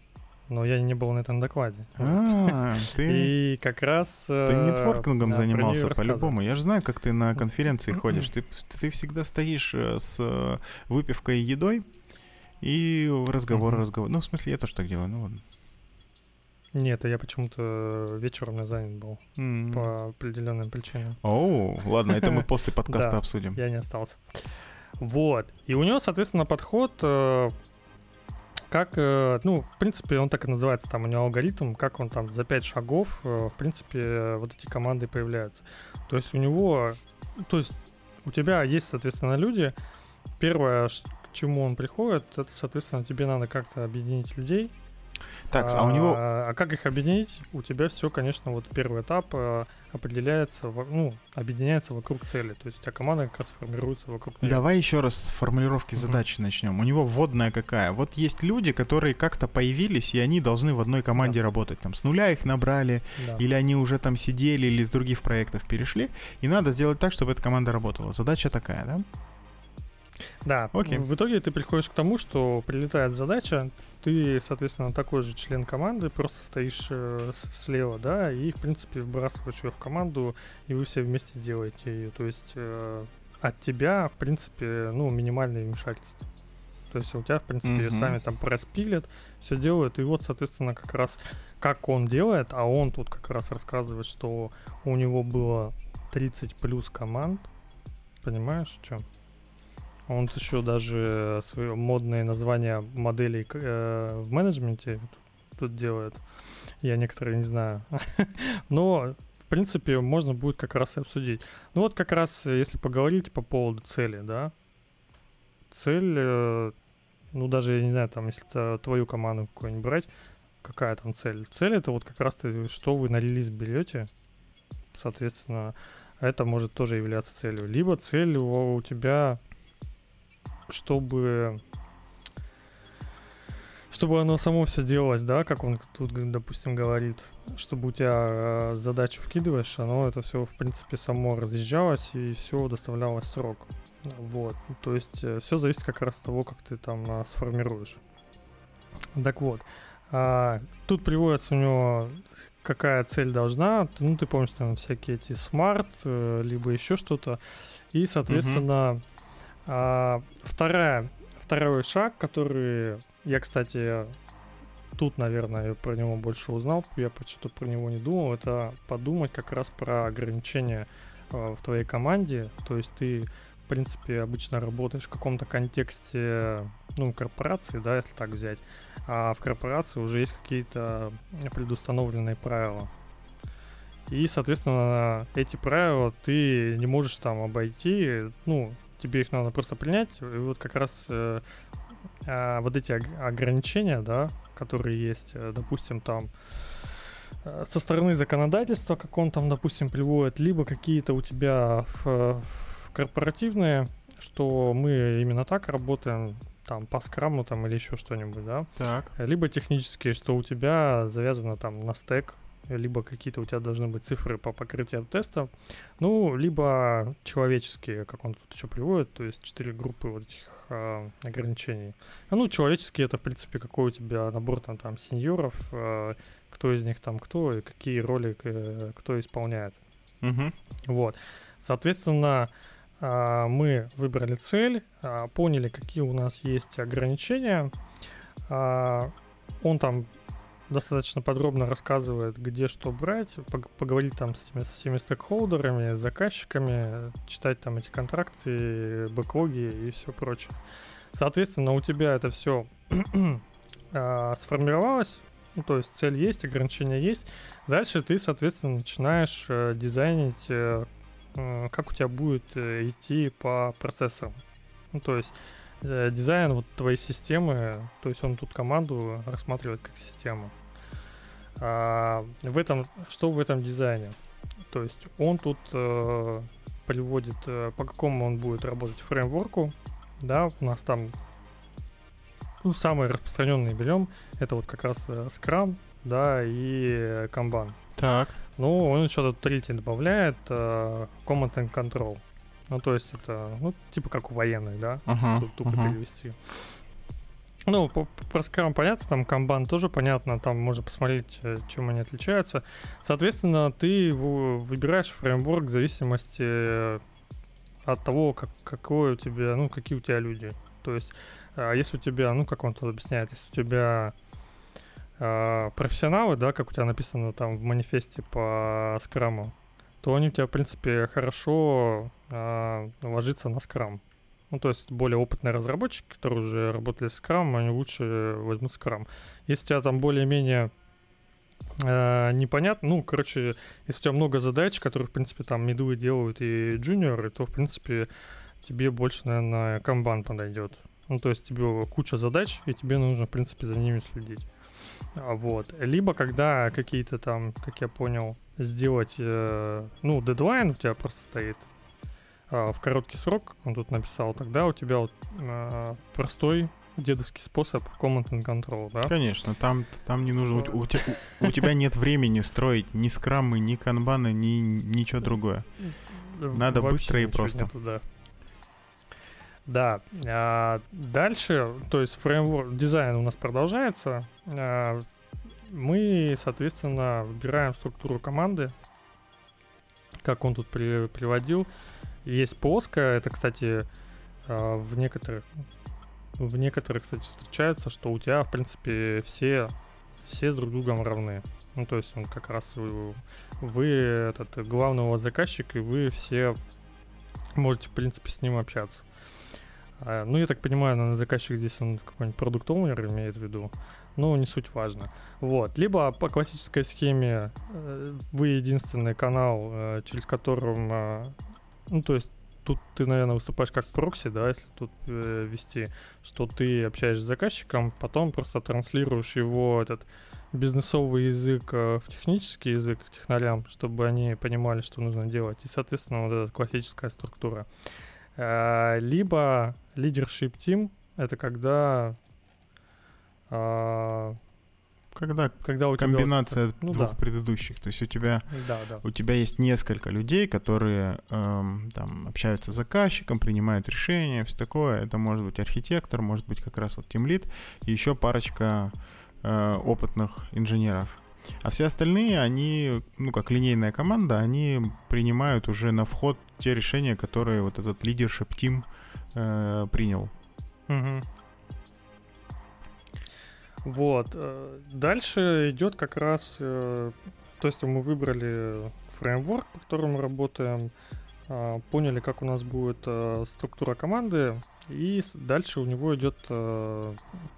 но я не был на этом докладе. А, ты... И как раз... Ты э, нетворкингом занимался по-любому. Я же знаю, как ты на конференции ходишь. Ты, ты всегда стоишь э, с э, выпивкой и едой, и разговор, разговор. Ну, в смысле, я тоже так делаю. Ну, ладно. Нет, я почему-то вечером я занят был mm. по определенным причинам. Оу, oh, ладно, это мы [laughs] после подкаста обсудим. Я не остался. Вот. И у него, соответственно, подход э, как, э, ну, в принципе, он так и называется, там у него алгоритм, как он там за 5 шагов, э, в принципе, вот эти команды появляются. То есть у него, то есть у тебя есть, соответственно, люди, первое, чему он приходит, это, соответственно, тебе надо как-то объединить людей, так, а, а у него... А как их объединить? У тебя все, конечно, вот первый этап э, определяется, ну, объединяется вокруг цели. То есть у тебя команда как раз формируется вокруг нее. Давай еще раз с формулировки задачи uh-huh. начнем. У него вводная какая? Вот есть люди, которые как-то появились, и они должны в одной команде да. работать. Там с нуля их набрали, да. или они уже там сидели, или из других проектов перешли. И надо сделать так, чтобы эта команда работала. Задача такая, да? Да, Окей. в итоге ты приходишь к тому, что прилетает задача, ты, соответственно, такой же член команды, просто стоишь э, слева, да, и, в принципе, вбрасываешь ее в команду, и вы все вместе делаете ее. То есть э, от тебя, в принципе, ну, минимальное вмешательство. То есть у тебя, в принципе, mm-hmm. сами там проспилят, все делают. И вот, соответственно, как раз как он делает, а он тут как раз рассказывает, что у него было 30 плюс команд. Понимаешь, в чем? Он еще даже свое модное название моделей э, в менеджменте тут, тут делает. Я некоторые не знаю. [laughs] Но, в принципе, можно будет как раз и обсудить. Ну вот как раз, если поговорить по поводу цели, да. Цель, э, ну даже, я не знаю, там, если твою команду какую-нибудь брать, какая там цель? Цель это вот как раз то, что вы на релиз берете, соответственно, это может тоже являться целью. Либо цель у тебя чтобы чтобы оно само все делалось, да, как он тут, допустим, говорит, чтобы у тебя э, задачу вкидываешь, оно это все, в принципе, само разъезжалось и все доставлялось в срок. Вот, то есть э, все зависит как раз от того, как ты там а, сформируешь. Так вот, а, тут приводится у него какая цель должна, ну ты помнишь там всякие эти смарт, э, либо еще что-то, и соответственно mm-hmm а, вторая, второй шаг, который я, кстати, тут, наверное, про него больше узнал, я почему-то про него не думал, это подумать как раз про ограничения э, в твоей команде. То есть ты, в принципе, обычно работаешь в каком-то контексте, ну, корпорации, да, если так взять, а в корпорации уже есть какие-то предустановленные правила. И, соответственно, эти правила ты не можешь там обойти, ну, тебе их надо просто принять. И вот как раз э, э, вот эти ограничения, да, которые есть, э, допустим, там э, со стороны законодательства, как он там, допустим, приводит, либо какие-то у тебя в, в корпоративные, что мы именно так работаем, там, по скраму там или еще что-нибудь, да? Так. Либо технические, что у тебя завязано там на стек, либо какие-то у тебя должны быть цифры по покрытию теста, ну, либо человеческие, как он тут еще приводит, то есть четыре группы вот этих э, ограничений. А, ну, человеческие это, в принципе, какой у тебя набор там, там сеньоров, э, кто из них там кто и какие роли э, кто исполняет. Угу. Вот. Соответственно, э, мы выбрали цель, э, поняли, какие у нас есть ограничения. Э, он там достаточно подробно рассказывает, где что брать, поговорить там с, этими, со всеми стейкхолдерами, с заказчиками, читать там эти контракты, бэклоги и все прочее. Соответственно, у тебя это все [clears throat] а, сформировалось, ну, то есть цель есть, ограничения есть. Дальше ты, соответственно, начинаешь э, дизайнить, э, как у тебя будет э, идти по процессам. Ну, то есть дизайн вот твоей системы, то есть он тут команду рассматривает как систему. А, в этом, что в этом дизайне? То есть он тут э, приводит, э, по какому он будет работать фреймворку. Да, у нас там ну, самые распространенные берем. Это вот как раз э, Scrum, да, и Kanban. Так. Ну, он еще тут третий добавляет э, Command and Control. Ну, то есть это, ну, типа как у военных, да, uh-huh, тупо uh-huh. перевести. Ну, по, про Scrum понятно, там Kanban тоже понятно, там можно посмотреть, э, чем они отличаются. Соответственно, ты выбираешь фреймворк в зависимости э, от того, как, какой у тебя, ну, какие у тебя люди. То есть, а если у тебя, ну, как он тут объясняет, если у тебя э, профессионалы, да, как у тебя написано там в манифесте по скраму, то они у тебя, в принципе, хорошо э, ложатся на скрам. Ну, то есть более опытные разработчики, которые уже работали с Scrum, они лучше возьмут Scrum. Если у тебя там более-менее э, непонятно, ну, короче, если у тебя много задач, которые, в принципе, там мидлы делают и джуниоры, то, в принципе, тебе больше, наверное, Kanban подойдет. Ну, то есть тебе куча задач, и тебе нужно, в принципе, за ними следить. Вот. Либо когда какие-то там, как я понял, сделать, э, ну, дедлайн у тебя просто стоит в короткий срок, как он тут написал, тогда у тебя вот э, простой дедовский способ command and control, да? Конечно, там, там не нужно, у, у, у, у тебя нет времени строить ни скрамы, ни канбаны, ни ничего другое. Надо Вообще быстро и просто. Нету, да. Да, а дальше, то есть фреймворк, дизайн у нас продолжается. А, мы, соответственно, выбираем структуру команды, как он тут при, приводил. Есть плоская, это, кстати, а, в некоторых, в некоторых, кстати, встречается, что у тебя, в принципе, все, все с друг другом равны. Ну, то есть он как раз вы, вы этот вас заказчик, и вы все можете, в принципе, с ним общаться. А, ну, я так понимаю, на заказчик здесь он какой-нибудь продукт оунер имеет в виду. Ну, не суть важно. Вот. Либо по классической схеме э, вы единственный канал, э, через которым... Ну, то есть тут ты, наверное, выступаешь как прокси, да, если тут э, вести, что ты общаешься с заказчиком, потом просто транслируешь его этот бизнесовый язык э, в технический язык технарям, чтобы они понимали, что нужно делать. И, соответственно, вот эта классическая структура. Э, либо leadership team — это когда... Э, когда, когда у комбинация тебя, ну, двух да. предыдущих, то есть у тебя да, да. у тебя есть несколько людей, которые эм, там общаются с заказчиком, принимают решения, все такое. Это может быть архитектор, может быть как раз вот тимлит и еще парочка э, опытных инженеров. А все остальные, они, ну, как линейная команда, они принимают уже на вход те решения, которые вот этот лидершип тим э, принял. Угу. Вот. Э, дальше идет как раз... Э, то есть мы выбрали фреймворк, по которому работаем, э, поняли, как у нас будет структура команды, и дальше у него идет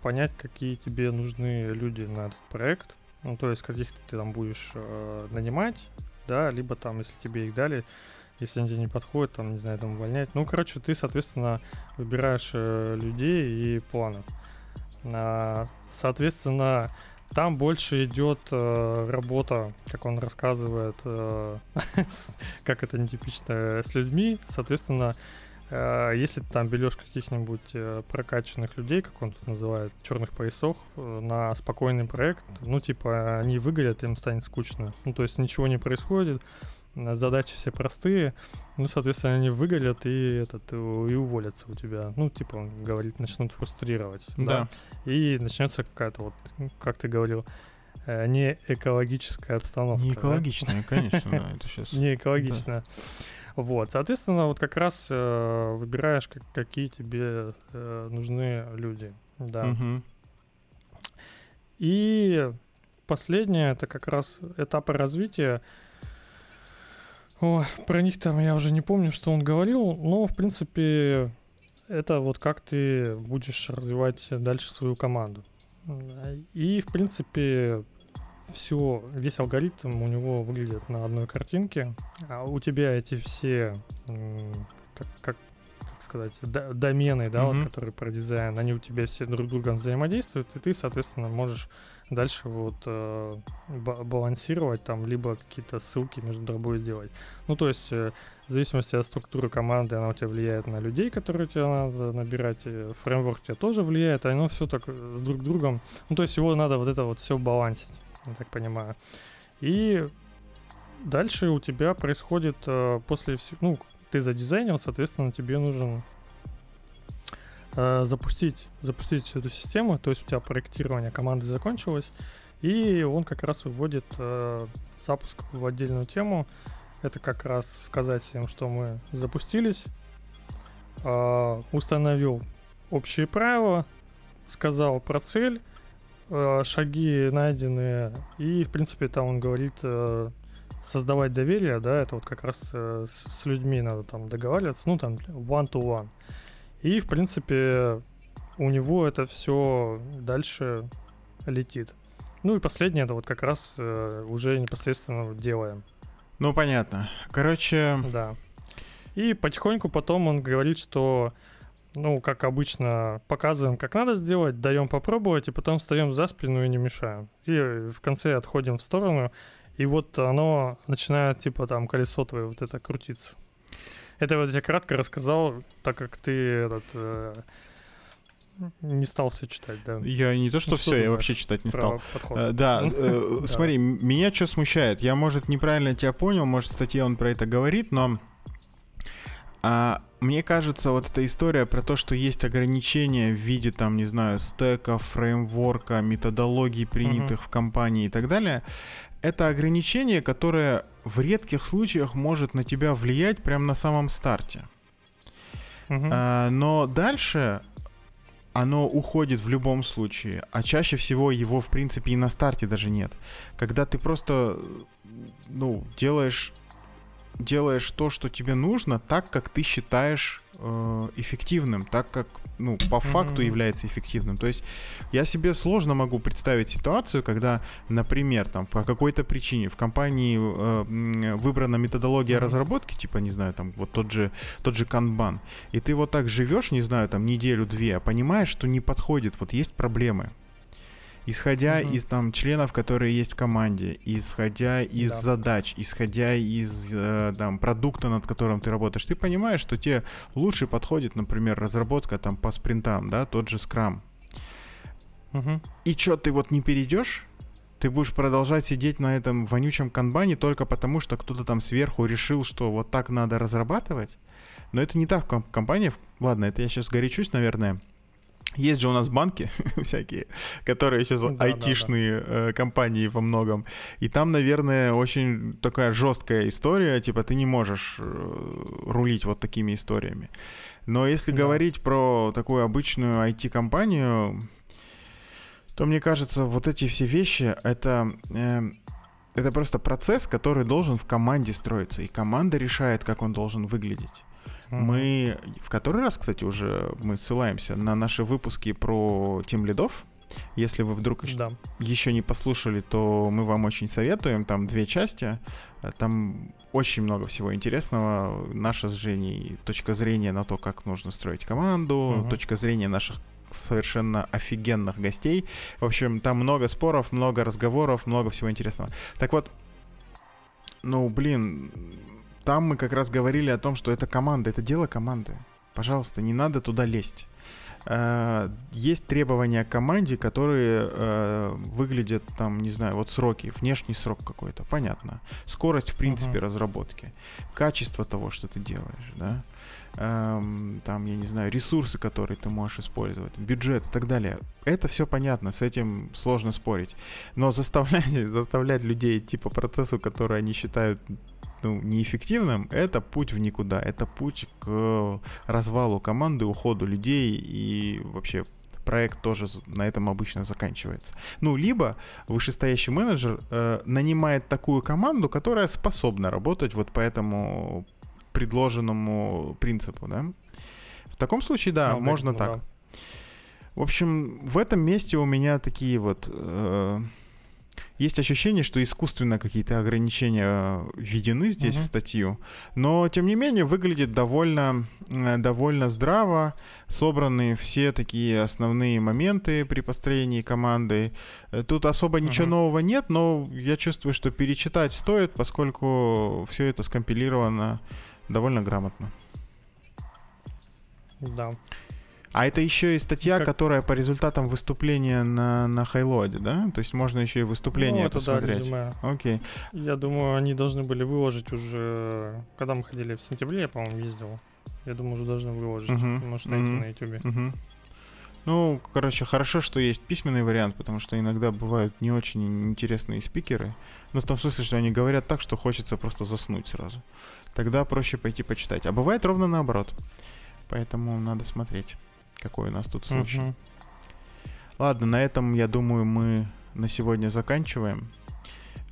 понять, какие тебе нужны люди на этот проект. Ну, то есть каких-то ты там будешь нанимать, да, либо там, если тебе их дали, если они тебе не подходят, там, не знаю, там увольнять. Ну, короче, ты, соответственно, выбираешь э, людей и планы. А, соответственно, там больше идет э, работа, как он рассказывает, э, [laughs] как это нетипично, с людьми. Соответственно, э, если ты там берешь каких-нибудь прокачанных людей, как он тут называет, черных поясов, на спокойный проект, ну, типа, они выгорят, им станет скучно. Ну, то есть ничего не происходит, задачи все простые, ну, соответственно, они выгорят и, этот, и уволятся у тебя. Ну, типа, он говорит, начнут фрустрировать. Да. да? И начнется какая-то вот, как ты говорил, э, не экологическая обстановка. Не [laughs] экологичная, да? конечно, да, это сейчас. Не экологичная. Вот, соответственно, вот как раз э, выбираешь, как, какие тебе э, нужны люди, да. Угу. И последнее, это как раз этапы развития. О, про них там я уже не помню, что он говорил, но, в принципе, это вот как ты будешь развивать дальше свою команду. И, в принципе, все, весь алгоритм у него выглядит на одной картинке, а у тебя эти все, как, как, сказать, домены, да, mm-hmm. вот, которые про дизайн, они у тебя все друг с другом взаимодействуют, и ты, соответственно, можешь дальше вот э, балансировать там, либо какие-то ссылки между собой делать. Ну, то есть, э, в зависимости от структуры команды, она у тебя влияет на людей, которые тебе надо набирать, э, фреймворк тебе тоже влияет, а оно все так э, с друг другом. Ну, то есть, его надо вот это вот все балансить, я так понимаю. И дальше у тебя происходит э, после всего, ну, ты задизайнил, соответственно, тебе нужен э, запустить, запустить всю эту систему, то есть у тебя проектирование команды закончилось, и он как раз выводит э, запуск в отдельную тему. Это как раз сказать всем, что мы запустились, э, установил общие правила, сказал про цель, э, шаги найденные, и, в принципе, там он говорит э, создавать доверие, да, это вот как раз э, с, людьми надо там договариваться, ну, там, one-to-one. -one. И, в принципе, у него это все дальше летит. Ну и последнее, это вот как раз э, уже непосредственно делаем. Ну, понятно. Короче... Да. И потихоньку потом он говорит, что ну, как обычно, показываем, как надо сделать, даем попробовать, и потом встаем за спину и не мешаем. И в конце отходим в сторону, и вот оно начинает, типа, там, колесо твое вот это крутиться. Это вот я кратко рассказал, так как ты этот... Э, не стал все читать, да. Я не то, что ну, все, я вообще читать не стал. Э, да, э, [laughs] смотри, меня что смущает? Я, может, неправильно тебя понял, может, в статье он про это говорит, но а, мне кажется, вот эта история про то, что есть ограничения в виде, там, не знаю, стека, фреймворка, методологий, принятых uh-huh. в компании и так далее, это ограничение, которое в редких случаях может на тебя влиять прямо на самом старте. Uh-huh. А, но дальше оно уходит в любом случае, а чаще всего его, в принципе, и на старте даже нет. Когда ты просто, ну, делаешь делаешь то, что тебе нужно, так, как ты считаешь э, эффективным, так, как, ну, по факту mm-hmm. является эффективным. То есть я себе сложно могу представить ситуацию, когда, например, там, по какой-то причине в компании э, выбрана методология разработки, типа, не знаю, там, вот тот же, тот же канбан, и ты вот так живешь, не знаю, там, неделю-две, а понимаешь, что не подходит, вот есть проблемы, исходя угу. из там членов, которые есть в команде, исходя из да. задач, исходя из э, там продукта, над которым ты работаешь, ты понимаешь, что тебе лучше подходит, например, разработка там по спринтам, да, тот же Scrum. Угу. И что, ты вот не перейдешь? Ты будешь продолжать сидеть на этом вонючем канбане только потому, что кто-то там сверху решил, что вот так надо разрабатывать? Но это не так в компаниях. Ладно, это я сейчас горячусь, наверное. Есть же у нас банки [laughs] всякие, которые сейчас да, айтишные да, да. Э, компании во многом. И там, наверное, очень такая жесткая история, типа ты не можешь э, рулить вот такими историями. Но если да. говорить про такую обычную IT-компанию, то мне кажется, вот эти все вещи это э, это просто процесс, который должен в команде строиться, и команда решает, как он должен выглядеть. Мы в который раз, кстати, уже мы ссылаемся на наши выпуски про тем лидов. Если вы вдруг да. еще не послушали, то мы вам очень советуем. Там две части. Там очень много всего интересного. Наша с Женей точка зрения на то, как нужно строить команду, угу. точка зрения наших совершенно офигенных гостей. В общем, там много споров, много разговоров, много всего интересного. Так вот, ну, блин, там мы как раз говорили о том, что это команда, это дело команды. Пожалуйста, не надо туда лезть. Э, есть требования к команде, которые э, выглядят там, не знаю, вот сроки, внешний срок какой-то, понятно. Скорость, в принципе, uh-huh. разработки, качество того, что ты делаешь, да. Эм, там, я не знаю, ресурсы, которые ты можешь использовать, бюджет и так далее. Это все понятно, с этим сложно спорить. Но заставлять, [laughs] заставлять людей идти по процессу, который они считают ну, неэффективным, это путь в никуда. Это путь к развалу команды, уходу людей и вообще проект тоже на этом обычно заканчивается. Ну, либо вышестоящий менеджер э, нанимает такую команду, которая способна работать вот по этому предложенному принципу, да. В таком случае, да, ну, можно ну, так. Да. В общем, в этом месте у меня такие вот э, есть ощущение, что искусственно какие-то ограничения введены здесь uh-huh. в статью, но тем не менее выглядит довольно, э, довольно здраво, собраны все такие основные моменты при построении команды. Э, тут особо ничего uh-huh. нового нет, но я чувствую, что перечитать стоит, поскольку все это скомпилировано довольно грамотно. Да. А это еще и статья, как... которая по результатам выступления на, на Хайлоде, да? То есть можно еще и выступление ну, это посмотреть. Да, Окей. Я думаю, они должны были выложить уже, когда мы ходили в сентябре, я, по-моему, ездил. Я думаю, уже должны выложить. Uh-huh. Может, найти uh-huh. на YouTube. Uh-huh. Ну, короче, хорошо, что есть письменный вариант, потому что иногда бывают не очень интересные спикеры. Ну, в том смысле, что они говорят так, что хочется просто заснуть сразу. Тогда проще пойти почитать. А бывает ровно наоборот. Поэтому надо смотреть какой у нас тут случай. Угу. Ладно, на этом, я думаю, мы на сегодня заканчиваем.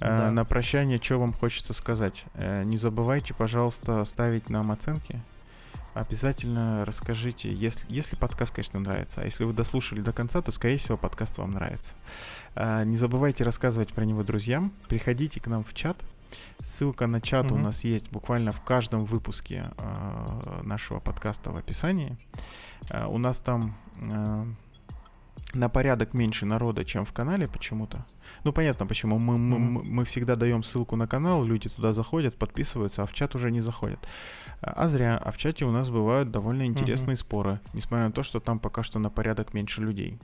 Э, да. на прощание, что вам хочется сказать? Э, не забывайте, пожалуйста, ставить нам оценки. Обязательно расскажите, если, если подкаст, конечно, нравится. А если вы дослушали до конца, то, скорее всего, подкаст вам нравится. Э, не забывайте рассказывать про него друзьям. Приходите к нам в чат. Ссылка на чат угу. у нас есть буквально в каждом выпуске э, нашего подкаста в описании. Э, у нас там э, на порядок меньше народа, чем в канале почему-то. Ну, понятно, почему. Мы, мы, мы всегда даем ссылку на канал, люди туда заходят, подписываются, а в чат уже не заходят. А зря. А в чате у нас бывают довольно интересные mm-hmm. споры, несмотря на то, что там пока что на порядок меньше людей.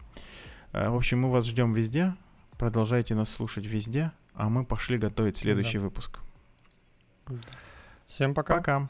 В общем, мы вас ждем везде. Продолжайте нас слушать везде, а мы пошли готовить следующий да. выпуск. Всем пока. Пока.